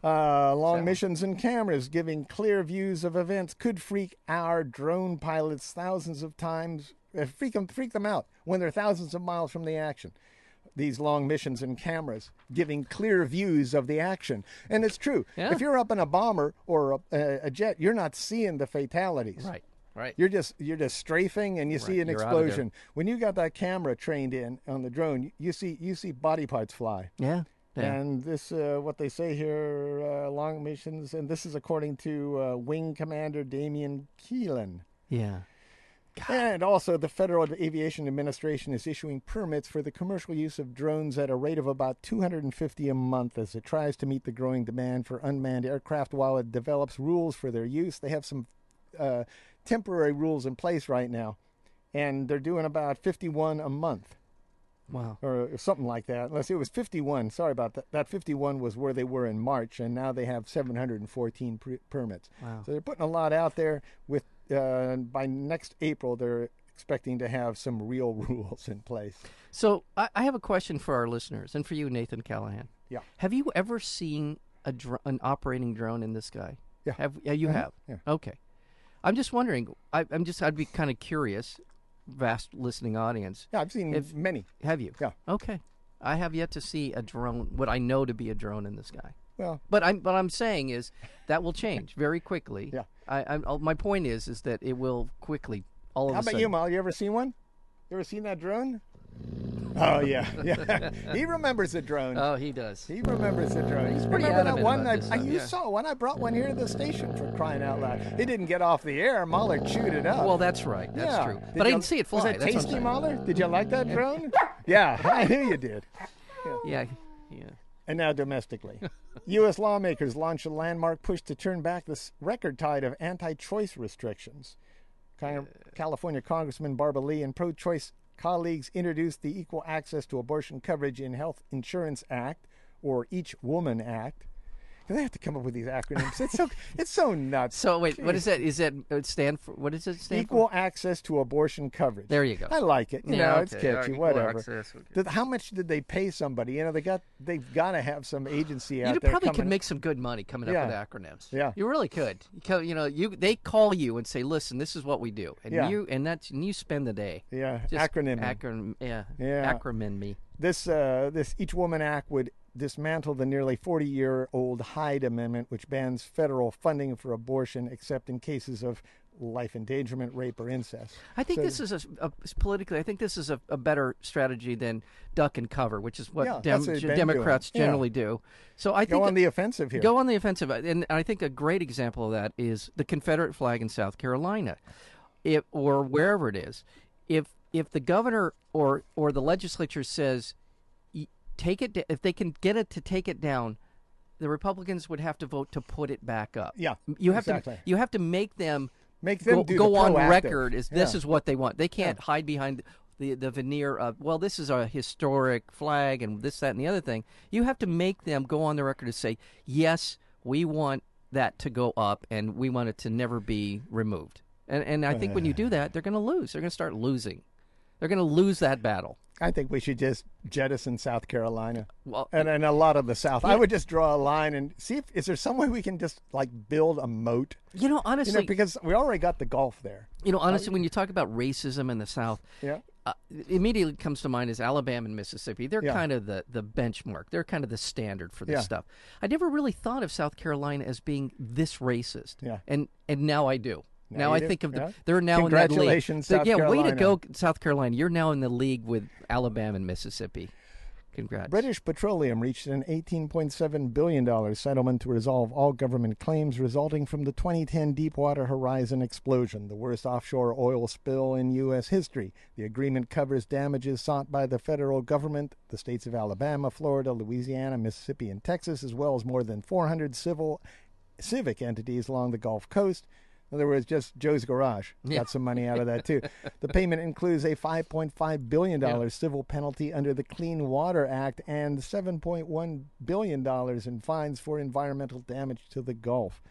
Speaker 1: Uh, long
Speaker 2: So-
Speaker 1: missions and cameras giving clear views of events could freak our drone pilots thousands of times, uh, freak them, freak them out when they're thousands of miles from the action. These long missions and cameras giving clear views of the action, and it's true.
Speaker 2: Yeah.
Speaker 1: If you're up in a bomber or a, a, a jet, you're not seeing the fatalities.
Speaker 2: Right. Right.
Speaker 1: You're just you're just strafing and you see an
Speaker 2: you're out of there.
Speaker 1: explosion. When you got that camera trained in on the drone, you see you see body parts fly.
Speaker 2: yeah. Yeah.
Speaker 1: And this, uh, what they say here, uh, long missions, and this is according to uh, Wing Commander Damian Keelan.
Speaker 2: yeah.
Speaker 1: And also, the Federal Aviation Administration is issuing permits for the commercial use of drones at a rate of about 250 a month as it tries to meet the growing demand for unmanned aircraft while it develops rules for their use. They have some uh, temporary rules in place right now, and they're doing about 51 a month
Speaker 2: Wow.
Speaker 1: or something like that. Unless it was 51. Sorry about that. That 51 was where they were in March, and now they have 714 pre- permits.
Speaker 2: Wow.
Speaker 1: So they're putting a lot out there. With uh, by next April, they're expecting to have some real rules in place.
Speaker 2: So I, I have a question for our listeners and for you, Nathan Callahan.
Speaker 1: Yeah.
Speaker 2: Have you ever seen a dr- an operating drone in the sky?
Speaker 1: Yeah.
Speaker 2: Have yeah, you
Speaker 1: Mhm.
Speaker 2: have.
Speaker 1: Yeah.
Speaker 2: Okay. I'm just wondering. I, I'm just. I'd be kind of curious. Vast listening audience.
Speaker 1: Yeah, I've seen
Speaker 2: If-
Speaker 1: many.
Speaker 2: Have you?
Speaker 1: Yeah.
Speaker 2: Okay. I have yet to see a drone. What I know to be a drone in the sky.
Speaker 1: Well,
Speaker 2: But I'm. What I'm saying is that will change very quickly.
Speaker 1: Yeah.
Speaker 2: I, I'm. oh, My point is, is that it will quickly. All of
Speaker 1: how about
Speaker 2: sudden.
Speaker 1: you, Mal? You ever seen one? You ever seen that drone? Oh yeah, yeah. he remembers the drone.
Speaker 2: Oh, he does.
Speaker 1: He remembers the drone.
Speaker 2: He's pretty
Speaker 1: Remember that one?
Speaker 2: about
Speaker 1: I,
Speaker 2: this
Speaker 1: I, you
Speaker 2: yeah.
Speaker 1: saw one. I brought one here to the station for crying out loud. It didn't get off the air. Mahler chewed it up.
Speaker 2: Well, that's right. That's
Speaker 1: yeah.
Speaker 2: true.
Speaker 1: Did
Speaker 2: But I didn't see it fly.
Speaker 1: Was that
Speaker 2: That's
Speaker 1: tasty. Mahler? Did you like that drone? yeah, I knew you did.
Speaker 2: Yeah. Yeah.
Speaker 1: And now domestically. U.S. lawmakers launched a landmark push to turn back this record tide of anti choice restrictions. Uh. California Congressman Barbara Lee and pro choice colleagues introduced the Equal Access to Abortion Coverage in Health Insurance Act, or Each Woman Act. They have to come up with these acronyms. It's so it's so nuts.
Speaker 2: So wait, what
Speaker 1: Jeez.
Speaker 2: is that? Is that it stand for? What does it stand
Speaker 1: Equal access to abortion coverage.
Speaker 2: There you go.
Speaker 1: I like it. You
Speaker 2: Yeah,
Speaker 1: know, it's catchy.
Speaker 2: Equal
Speaker 1: whatever.
Speaker 2: access, okay.
Speaker 1: How much did they pay somebody? You know, they got they've got to have some agency out
Speaker 2: You
Speaker 1: there.
Speaker 2: You probably could make some good money coming
Speaker 1: Yeah.
Speaker 2: up with acronyms.
Speaker 1: Yeah.
Speaker 2: you really could. You, know, you they call you and say, "Listen, this is what we do," and
Speaker 1: Yeah.
Speaker 2: you and that's and you spend the day.
Speaker 1: Yeah, acronym.
Speaker 2: Acronym. Yeah.
Speaker 1: Yeah.
Speaker 2: Acronym me.
Speaker 1: this uh, this Each Woman Act would dismantle the nearly 40 year old Hyde Amendment, which bans federal funding for abortion except in cases of life endangerment, rape, or incest.
Speaker 2: I think
Speaker 1: So-
Speaker 2: this is a, a politically. I think this is a, a better strategy than duck and cover, which is what
Speaker 1: Yeah,
Speaker 2: Dem- Democrats
Speaker 1: doing. Yeah.
Speaker 2: generally do. So I
Speaker 1: Go
Speaker 2: think
Speaker 1: on the offensive here.
Speaker 2: Go on the offensive, uh, and I think a great example of that is the Confederate flag in South Carolina, it, or wherever it is. If if the governor or or the legislature says, take it. If they can get it to take it down, the Republicans would have to vote to put it back up.
Speaker 1: Yeah,
Speaker 2: you have
Speaker 1: exactly.
Speaker 2: to. You have to make them
Speaker 1: Make them
Speaker 2: go, go
Speaker 1: the
Speaker 2: on record as this
Speaker 1: Yeah.
Speaker 2: is what they want. They can't hide behind the the veneer of well, this is a historic flag and this, that, and the other thing. You have to make them go on the record to say yes, we want that to go up and we want it to never be removed. And and I think when you do that, they're going to lose. They're going to start losing. They're going to lose that battle.
Speaker 1: I think we should just jettison South Carolina
Speaker 2: Well,
Speaker 1: and, and a lot of the South. I would just draw a line and see if is there some way we can just like build a moat.
Speaker 2: you know,
Speaker 1: You
Speaker 2: honestly,
Speaker 1: know, because we already got the Gulf there.
Speaker 2: You know, honestly, when you talk about racism in the South,
Speaker 1: Yeah.
Speaker 2: uh, immediately comes to mind is Alabama and Mississippi. They're
Speaker 1: Yeah.
Speaker 2: kind of the, the benchmark. They're kind of the standard for this
Speaker 1: Yeah.
Speaker 2: stuff. I never really thought of South Carolina as being this racist.
Speaker 1: Yeah.
Speaker 2: And and now I do.
Speaker 1: Now
Speaker 2: Now, I
Speaker 1: do,
Speaker 2: think of the
Speaker 1: yeah.
Speaker 2: they're now in that league.
Speaker 1: Congratulations,
Speaker 2: So,
Speaker 1: South
Speaker 2: yeah, way to go, South Carolina. You're now in the league with Alabama and Mississippi. Congrats.
Speaker 1: British Petroleum reached an $18.7 billion settlement to resolve all government claims resulting from the 2010 Deepwater Horizon explosion, the worst offshore oil spill in U.S. history. The agreement covers damages sought by the federal government, the states of Alabama, Florida, Louisiana, Mississippi, and Texas, as well as more than 400 civil civic entities along the Gulf Coast. In other words, just Joe's Garage
Speaker 2: Yeah.
Speaker 1: got some money out of that too. the payment includes a 5.5 billion dollars civil penalty under the Clean Water Act and 7.1 billion dollars in fines for environmental damage to the Gulf.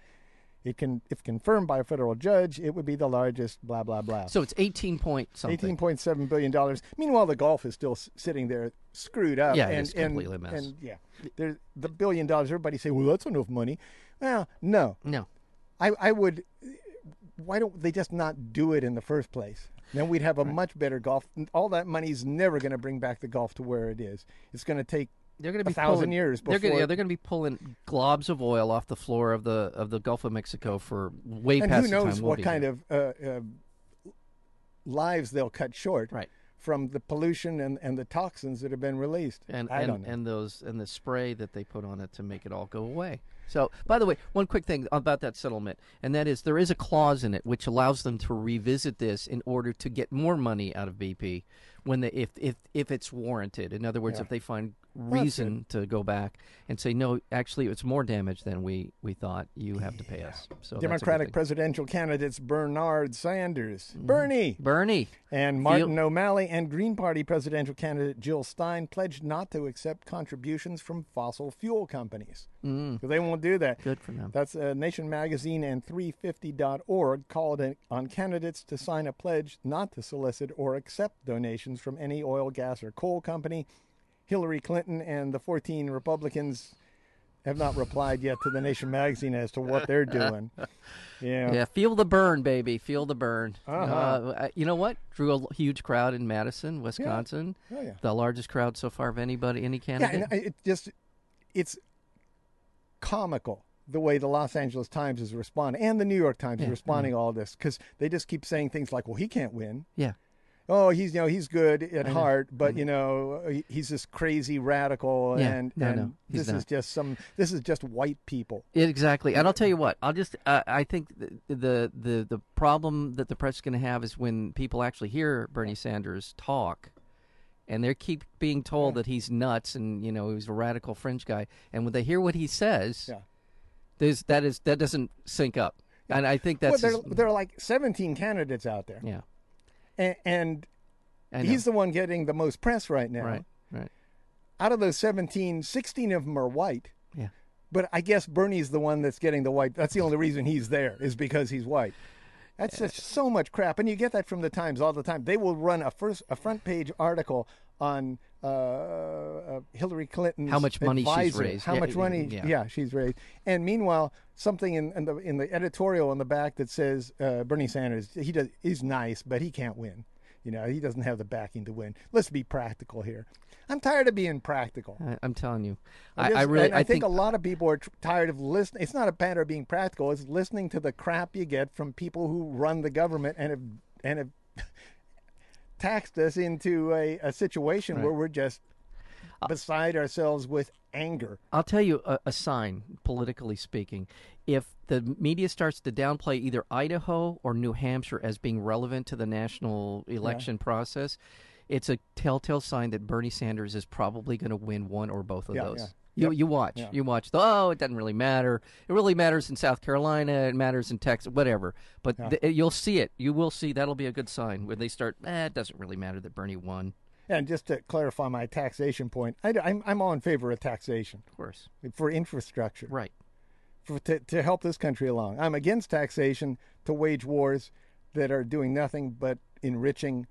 Speaker 1: It can, if confirmed by a federal judge, it would be the largest. Blah blah blah.
Speaker 2: so it's 18 point something.
Speaker 1: Eighteen point seven billion dollars. Meanwhile, the Gulf is still s- sitting there screwed up.
Speaker 2: Yeah,
Speaker 1: and,
Speaker 2: is completely a
Speaker 1: and,
Speaker 2: mess.
Speaker 1: And yeah, there's the billion dollars. Everybody say, "Well, that's enough money." Well, no.
Speaker 2: No.
Speaker 1: I, I would. Why don't they just not do it in the first place? Then we'd have a much better golf. All that money's never going to bring back the golf to where it is. It's going to take
Speaker 2: They're going to be
Speaker 1: a thousand
Speaker 2: pulling,
Speaker 1: years
Speaker 2: They're gonna, yeah, they're going to be pulling globs of oil off the floor of the of the Gulf of Mexico for way
Speaker 1: and
Speaker 2: past
Speaker 1: who knows
Speaker 2: we'll
Speaker 1: what kind
Speaker 2: there.
Speaker 1: of uh, uh, lives they'll cut short
Speaker 2: right.
Speaker 1: from the pollution and, and the toxins that have been released.
Speaker 2: and and, and those and the spray that they put on it to make it all go away. So, by the way, one quick thing about that settlement, and that is there is a clause in it which allows them to revisit this in order to get more money out of BP when they if if if it's warranted. In other words,
Speaker 1: Yeah.
Speaker 2: if they find reason to go back and say no, actually it's more damage than we we thought. You have to pay us. So that's a good
Speaker 1: Democratic presidential candidates Bernard Sanders,
Speaker 2: Mm-hmm.
Speaker 1: Bernie,
Speaker 2: Bernie.
Speaker 1: and Martin O'Malley, and Green Party presidential candidate Jill Stein pledged not to accept contributions from fossil fuel companies.
Speaker 2: Mm,
Speaker 1: They won't do that.
Speaker 2: good for them.
Speaker 1: That's uh, Nation Magazine and 350.org called on candidates to sign a pledge not to solicit or accept donations from any oil, gas, or coal company. Hillary Clinton and the 14 Republicans have not replied yet to the Nation Magazine as to what they're doing. Yeah.
Speaker 2: Yeah, feel the burn, baby. Feel the burn.
Speaker 1: Uh-huh.
Speaker 2: Uh, you know what? Drew a huge crowd in Madison, Wisconsin.
Speaker 1: Oh, yeah.
Speaker 2: The largest crowd so far of anybody, any
Speaker 1: Yeah,
Speaker 2: candidate.
Speaker 1: and I- it just it's comical the way the Los Angeles Times is responding and the New York Times
Speaker 2: Yeah,
Speaker 1: is responding to all this because they just keep saying things like, "Well, he can't win."
Speaker 2: yeah.
Speaker 1: Oh, he's you know he's good at
Speaker 2: know.
Speaker 1: heart, but you know he's this crazy radical,
Speaker 2: Yeah,
Speaker 1: and
Speaker 2: no,
Speaker 1: and
Speaker 2: no,
Speaker 1: this is just some this is just white people.
Speaker 2: Exactly, and I'll tell you what. I'll just. Uh, I think the, the the the problem that the press is going to have is when people actually hear Bernie Sanders talk, and they keep being told that he's nuts and you know he's a radical fringe guy, and when they hear what he says,
Speaker 1: Yeah.
Speaker 2: there's that is that doesn't sync up, and I think that's
Speaker 1: well,
Speaker 2: his-
Speaker 1: there, there are like 17 candidates out there,
Speaker 2: yeah.
Speaker 1: And, and he's the one getting the most press right now.
Speaker 2: right, right.
Speaker 1: Out of those 17, 16 of them are white.
Speaker 2: Yeah.
Speaker 1: But I guess Bernie's the one that's getting the white. That's the only reason he's there is because he's white. That's just so much crap, and you get that from the Times all the time. They will run a first a front page article on uh, uh, Hillary Clinton's
Speaker 2: How much money she's raised.
Speaker 1: how
Speaker 2: Yeah,
Speaker 1: much money,
Speaker 2: yeah.
Speaker 1: yeah. she's raised, and meanwhile, something in, in the in the editorial on the back that says uh, Bernie Sanders he does he's nice, but he can't win. You know, he doesn't have the backing to win. Let's be practical here. I'm tired of being practical.
Speaker 2: I, I'm telling you,
Speaker 1: I
Speaker 2: I, I really,
Speaker 1: I,
Speaker 2: I
Speaker 1: think,
Speaker 2: think,
Speaker 1: a lot of people are tr- tired of listening. It's not a matter of being practical; it's listening to the crap you get from people who run the government and have and have taxed us into a, a situation
Speaker 2: Right.
Speaker 1: where we're just beside ourselves with anger.
Speaker 2: I'll tell you a, a sign, politically speaking. If the media starts to downplay either Idaho or New Hampshire as being relevant to the national election process, it's a telltale sign that Bernie Sanders is probably going to win one or both of
Speaker 1: Yeah,
Speaker 2: those.
Speaker 1: yeah.
Speaker 2: You,
Speaker 1: Yep.
Speaker 2: you watch.
Speaker 1: Yeah.
Speaker 2: You watch. The, oh, it doesn't really matter. It really matters in South Carolina. It matters in Texas. Whatever. But
Speaker 1: Yeah.
Speaker 2: th- you'll see it. You will see. That'll be a good sign when they start. Eh, it doesn't really matter that Bernie won.
Speaker 1: And just to clarify my taxation point, I, am I'm all in favor of taxation
Speaker 2: Of course.
Speaker 1: for infrastructure,
Speaker 2: Right.
Speaker 1: for, to, to help this country along. I'm against taxation to wage wars that are doing nothing but enriching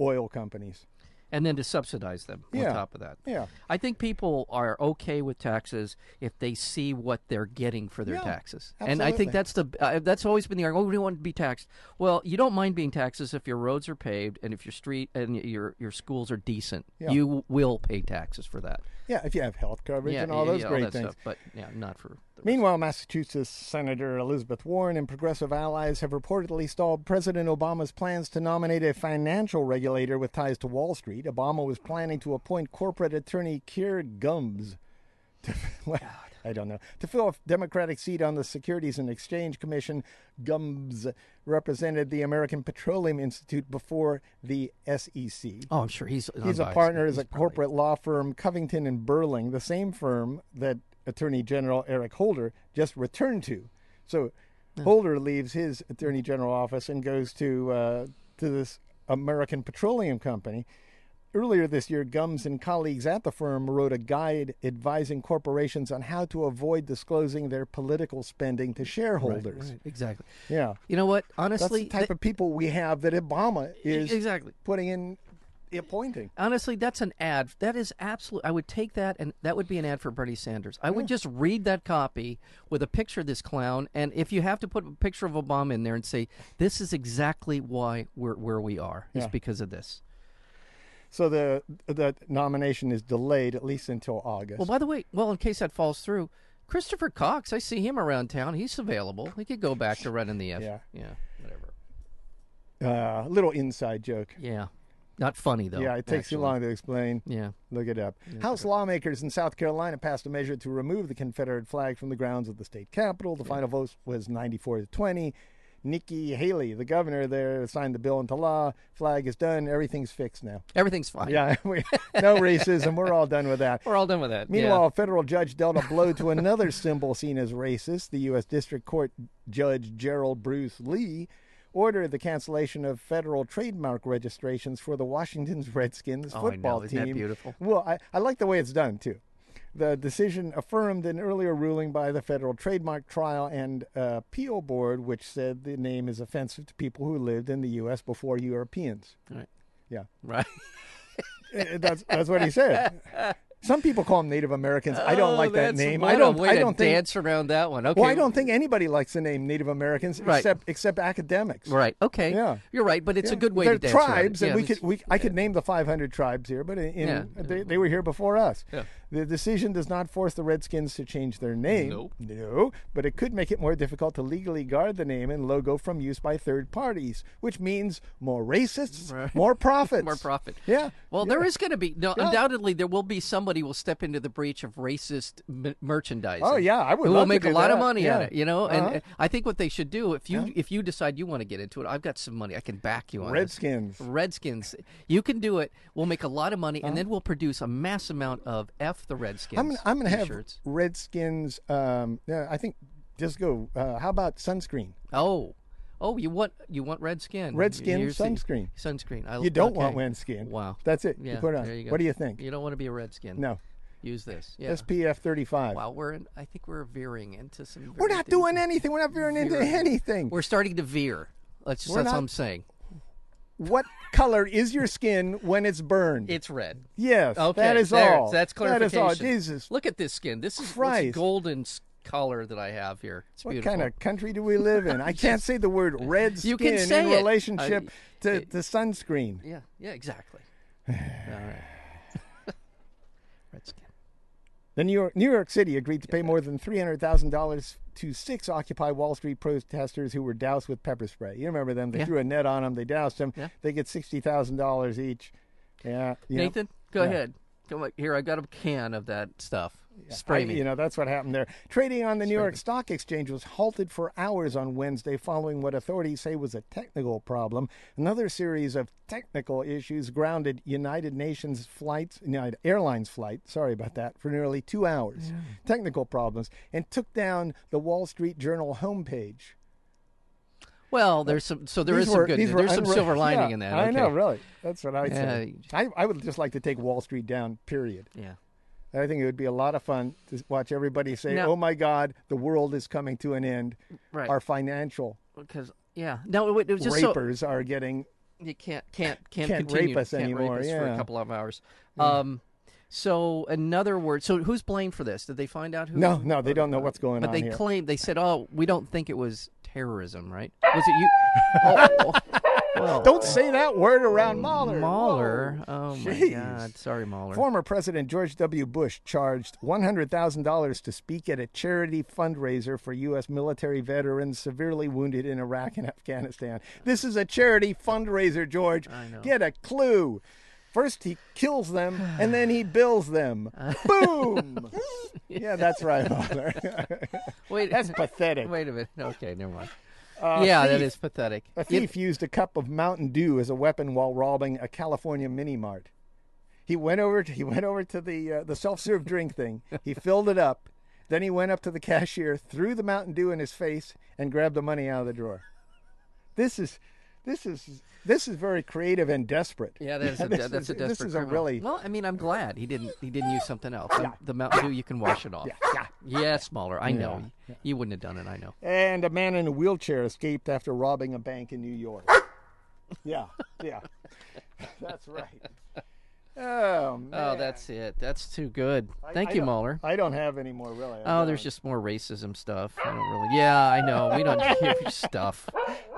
Speaker 1: oil companies.
Speaker 2: And then to subsidize them
Speaker 1: Yeah.
Speaker 2: on top of that.
Speaker 1: Yeah.
Speaker 2: I think people are okay with taxes if they see what they're getting for their
Speaker 1: Yeah,
Speaker 2: taxes, and I think that's the uh, that's always been the argument. Oh, we don't want to be taxed. Well, you don't mind being taxes if your roads are paved and if your street and your your schools are decent.
Speaker 1: Yeah.
Speaker 2: You will pay taxes for that.
Speaker 1: Yeah, if you have health coverage and all those
Speaker 2: yeah,
Speaker 1: great
Speaker 2: that
Speaker 1: things.
Speaker 2: Stuff, but yeah, not for.
Speaker 1: Meanwhile, Massachusetts Senator Elizabeth Warren and progressive allies have reportedly stalled President Obama's plans to nominate a financial regulator with ties to Wall Street. Obama was planning to appoint corporate attorney Keir Gumbs to, well, I don't know, to fill a Democratic seat on the Securities and Exchange Commission. Gumbs represented the American Petroleum Institute before the SEC.
Speaker 2: Oh, I'm sure he's
Speaker 1: He's a partner as a
Speaker 2: probably-
Speaker 1: corporate law firm, Covington and Burling, the same firm that Attorney General Eric Holder just returned to. So Holder leaves his Attorney General office and goes to uh, to this American Petroleum Company. Earlier this year, Gumbs and colleagues at the firm wrote a guide advising corporations on how to avoid disclosing their political spending to shareholders.
Speaker 2: Right, exactly.
Speaker 1: Yeah,
Speaker 2: You know what? Honestly, that's
Speaker 1: the type
Speaker 2: th-
Speaker 1: of people we have that Obama is
Speaker 2: exactly.
Speaker 1: putting in appointing.
Speaker 2: Honestly, that's an ad. That is absolute. I would take that, and that would be an ad for Bernie Sanders. I would just read that copy with a picture of this clown, and if you have to put a picture of Obama in there and say, "This is exactly why we're where we are," is because of this.
Speaker 1: So the the nomination is delayed at least until August.
Speaker 2: Well, by the way, well, in case that falls through, Christopher Cox, I see him around town. He's available. He could go back to running the F.
Speaker 1: Yeah.
Speaker 2: yeah, whatever.
Speaker 1: uh, little inside joke.
Speaker 2: Yeah, not funny though.
Speaker 1: yeah, it takes
Speaker 2: actually.
Speaker 1: too long to explain.
Speaker 2: Yeah.
Speaker 1: Look it up. House lawmakers in South Carolina passed a measure to remove the Confederate flag from the grounds of the state capitol. The final vote was 94 to 20. Nikki Haley, the governor there, signed the bill into law. Flag is done. Everything's fixed now.
Speaker 2: Everything's fine.
Speaker 1: Yeah, we, no racism. We're all done with that.
Speaker 2: We're all done with that. yeah.
Speaker 1: Meanwhile, a federal judge dealt a blow to another symbol seen as racist. The U.S. District Court Judge Gerald Bruce Lee ordered the cancellation of federal trademark registrations for the Washington Redskins
Speaker 2: Oh, I know.
Speaker 1: football
Speaker 2: Isn't that
Speaker 1: team.
Speaker 2: beautiful?
Speaker 1: Well, I, I like the way it's done, too. The decision affirmed an earlier ruling by the Federal Trademark Trial and uh, Appeal Board, which said the name is offensive to people who lived in the U.S. before Europeans.
Speaker 2: Right.
Speaker 1: Yeah.
Speaker 2: Right.
Speaker 1: Eh, that's that's what he said. Some people call them Native Americans. I don't
Speaker 2: Oh,
Speaker 1: like that name. I don't. I don't think.
Speaker 2: dance around that one. Okay.
Speaker 1: Well, I don't think anybody likes the name Native Americans
Speaker 2: Right.
Speaker 1: except except academics.
Speaker 2: Right. Okay.
Speaker 1: Yeah.
Speaker 2: You're right, but it's
Speaker 1: Yeah.
Speaker 2: a good way
Speaker 1: They're
Speaker 2: to dance
Speaker 1: tribes, and
Speaker 2: Yeah,
Speaker 1: we could we I could name the 500 tribes here, but in,
Speaker 2: Yeah.
Speaker 1: they, they were here before us.
Speaker 2: Yeah.
Speaker 1: The decision does not force the Redskins to change their name.
Speaker 2: Nope.
Speaker 1: No, but it could make it more difficult to legally guard the name and logo from use by third parties, which means more racists,
Speaker 2: Right.
Speaker 1: more profits,
Speaker 2: more profit.
Speaker 1: Yeah.
Speaker 2: Well, there is going to be no. Undoubtedly, there will be somebody will step into the breach of racist m- merchandising.
Speaker 1: Oh, yeah, I would
Speaker 2: Who will make a lot of
Speaker 1: that.
Speaker 2: money on
Speaker 1: Yeah.
Speaker 2: it. You know, and
Speaker 1: Uh-huh.
Speaker 2: uh, I think what they should do if you if you decide you want to get into it, I've got some money. I can back you on this.
Speaker 1: Redskins.
Speaker 2: Redskins. You can do it. We'll make a lot of money, and then we'll produce a mass amount of f the Redskins.
Speaker 1: I'm gonna, I'm gonna have. Redskins. Um, yeah, I think just go. Uh, how about sunscreen?
Speaker 2: Oh, oh, you want you want red skin?
Speaker 1: Red skin
Speaker 2: Here's the-
Speaker 1: sunscreen.
Speaker 2: Sunscreen. I,
Speaker 1: You don't
Speaker 2: okay.
Speaker 1: want red skin.
Speaker 2: Wow.
Speaker 1: That's it.
Speaker 2: Yeah,
Speaker 1: you put it on.
Speaker 2: there you go.
Speaker 1: What do you think?
Speaker 2: You don't want to be a red skin.
Speaker 1: No.
Speaker 2: Use this. Yeah.
Speaker 1: SPF 35.
Speaker 2: Wow, we're in, I think we're veering into some.
Speaker 1: We're not doing anything. We're not veering into anything.
Speaker 2: We're starting to veer. That's just
Speaker 1: We're
Speaker 2: that's what I'm saying.
Speaker 1: What color is your skin when it's burned?
Speaker 2: It's red.
Speaker 1: yes.
Speaker 2: Okay,
Speaker 1: That is
Speaker 2: there,
Speaker 1: all.
Speaker 2: That's
Speaker 1: That is all.
Speaker 2: clarification.
Speaker 1: Jesus.
Speaker 2: Look at this skin. This is this
Speaker 1: Christ.
Speaker 2: golden color that I have here. It's
Speaker 1: What
Speaker 2: beautiful.
Speaker 1: kind of country do we live in? I can't say the word red skin
Speaker 2: You can say
Speaker 1: in
Speaker 2: it.
Speaker 1: relationship
Speaker 2: I-
Speaker 1: to,
Speaker 2: it-
Speaker 1: to sunscreen.
Speaker 2: Yeah. Yeah. Exactly. all right. red skin.
Speaker 1: The New York, New York City agreed to pay more than three hundred thousand dollars to six Occupy Wall Street protesters who were doused with pepper spray. You remember them? They
Speaker 2: Yeah.
Speaker 1: threw a net on them. They doused them.
Speaker 2: Yeah.
Speaker 1: They get sixty thousand dollars each. Yeah. you know.
Speaker 2: Nathan, go
Speaker 1: Yeah.
Speaker 2: ahead. Here I got a can of that stuff. Spray
Speaker 1: I-
Speaker 2: me.
Speaker 1: You know, that's what happened there. Trading on the New York Stock Exchange was halted for hours on Wednesday following what authorities say was a technical problem. Another series of technical issues grounded United Nations flights, United Airlines flight, sorry about that, for nearly two hours. Technical problems, and took down the Wall Street Journal homepage.
Speaker 2: Well, there's some. So there
Speaker 1: These
Speaker 2: is
Speaker 1: were-
Speaker 2: some good. There's some silver lining
Speaker 1: Yeah,
Speaker 2: in that.
Speaker 1: I know, really. That's what I
Speaker 2: Yeah,
Speaker 1: say. I, I would just like to take Wall Street down, period.
Speaker 2: Yeah.
Speaker 1: I think it would be a lot of fun to watch everybody say,
Speaker 2: Now-
Speaker 1: "Oh my God, the world is coming to an end."
Speaker 2: Right.
Speaker 1: Our financial
Speaker 2: Because yeah. No, it, it was just so
Speaker 1: rapers are getting.
Speaker 2: you can't can't can't,
Speaker 1: Can't
Speaker 2: continue
Speaker 1: rape us
Speaker 2: can't
Speaker 1: anymore,
Speaker 2: Rape us for a couple of hours. Um. So another word. So who's blamed for this? Did they find out who?
Speaker 1: No, no, they don't know what's going
Speaker 2: But
Speaker 1: on But
Speaker 2: they
Speaker 1: here.
Speaker 2: claimed they said, "Oh, we don't think it was terrorism, right? Was it you?" oh, oh, well,
Speaker 1: Don't oh. say that word around mm, Mahler.
Speaker 2: Mahler.
Speaker 1: Whoa.
Speaker 2: Oh my God! Sorry, Mahler.
Speaker 1: Former President George W. Bush charged $100,000 to speak at a charity fundraiser for U.S. military veterans severely wounded in Iraq and Afghanistan. This is a charity fundraiser, George.
Speaker 2: I know.
Speaker 1: Get a clue. First he kills them, and then he bills them. Boom! yeah, that's right, Mahler.
Speaker 2: Wait,
Speaker 1: that's pathetic.
Speaker 2: wait a minute. Okay, never mind.
Speaker 1: Uh,
Speaker 2: yeah, that
Speaker 1: thief.
Speaker 2: is pathetic.
Speaker 1: A thief used a cup of Mountain Dew as a weapon while robbing a California mini mart. He went over to, he went over to the uh, the self-serve drink thing. He filled it up. Then he went up to the cashier, threw the Mountain Dew in his face, and grabbed the money out of the drawer. This is this is this is very creative and desperate.
Speaker 2: Yeah, that's a,
Speaker 1: This
Speaker 2: that's a
Speaker 1: is-
Speaker 2: desperate.
Speaker 1: This is a really
Speaker 2: Well, I mean, I'm glad he didn't. He didn't use something else. The- The Mountain Dew, you can wash it off.
Speaker 1: yeah, yeah.
Speaker 2: Yeah, smaller. I know. You wouldn't have done it. I know.
Speaker 1: And a man in a wheelchair escaped after robbing a bank in New York. yeah, yeah, that's right. Oh, oh man.
Speaker 2: Oh, that's it. That's too good.
Speaker 1: I-
Speaker 2: Thank
Speaker 1: I
Speaker 2: you, Mahler.
Speaker 1: I don't have any more, really.
Speaker 2: Oh, there's just more racism stuff. I don't really. Yeah, I know. We don't give you stuff.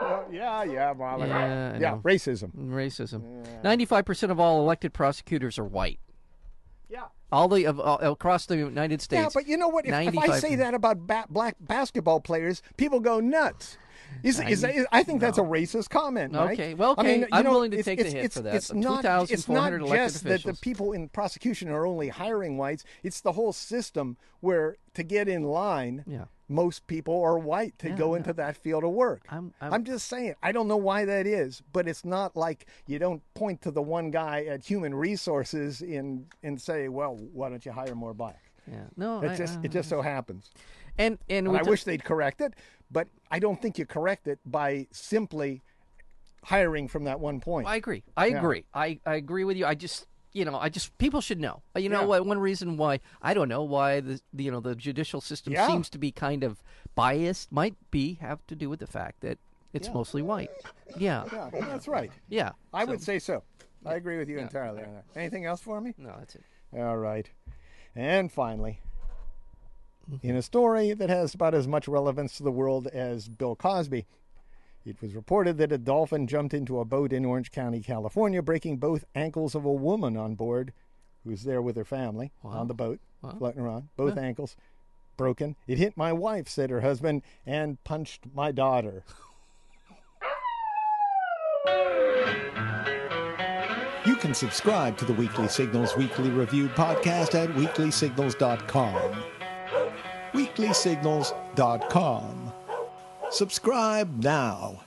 Speaker 1: Well, yeah, yeah, Mahler.
Speaker 2: Yeah,
Speaker 1: yeah, racism.
Speaker 2: Racism. Ninety-five percent of all elected prosecutors are white.
Speaker 1: Yeah.
Speaker 2: All the of all, across the United States.
Speaker 1: Yeah, but you know what? If, if I say that about ba- black basketball players, people go nuts. Is, is that, is, I think that's a racist comment, Mike.
Speaker 2: Okay, well,
Speaker 1: I
Speaker 2: okay,
Speaker 1: mean, you
Speaker 2: I'm
Speaker 1: know,
Speaker 2: willing to
Speaker 1: it's,
Speaker 2: take the
Speaker 1: it's,
Speaker 2: hit
Speaker 1: it's,
Speaker 2: for that.
Speaker 1: It's not, it's
Speaker 2: 2,400
Speaker 1: not just that the people in prosecution are only hiring whites. It's the whole system where to get in line,
Speaker 2: Yeah.
Speaker 1: most people are white to
Speaker 2: Yeah,
Speaker 1: go
Speaker 2: yeah.
Speaker 1: into that field of work.
Speaker 2: I'm- I'm-
Speaker 1: I'm just saying. I don't know why that is, but it's not like you don't point to the one guy at human resources in and say, "Well, why don't you hire more black?"
Speaker 2: Yeah. No.
Speaker 1: It
Speaker 2: I,
Speaker 1: just
Speaker 2: I-
Speaker 1: it just so happens.
Speaker 2: And and,
Speaker 1: And I
Speaker 2: t-
Speaker 1: wish they'd correct it, but I don't think you correct it by simply hiring from that one point.
Speaker 2: I agree. I
Speaker 1: Yeah.
Speaker 2: agree. I, I agree with you. I just you know I just people should know. Uh, You know
Speaker 1: Yeah.
Speaker 2: what? One reason why I don't know why the, the you know the judicial system
Speaker 1: Yeah.
Speaker 2: seems to be kind of biased might be have to do with the fact that it's
Speaker 1: Yeah.
Speaker 2: mostly white. Yeah.
Speaker 1: yeah, that's right.
Speaker 2: Yeah.
Speaker 1: I
Speaker 2: So-
Speaker 1: would say so. I agree with you entirely on that. Anything else for me?
Speaker 2: No, that's it.
Speaker 1: All right. And finally, in a story that has about as much relevance to the world as Bill Cosby, it was reported that a dolphin jumped into a boat in Orange County, California, breaking both ankles of a woman on board who was there with her family on the boat, floating around. Both ankles broken. It hit my wife, said her husband, and punched my daughter. You can subscribe to the Weekly Signals Weekly Review podcast at weeklysignals.com. Weeklysignals.com. Subscribe now.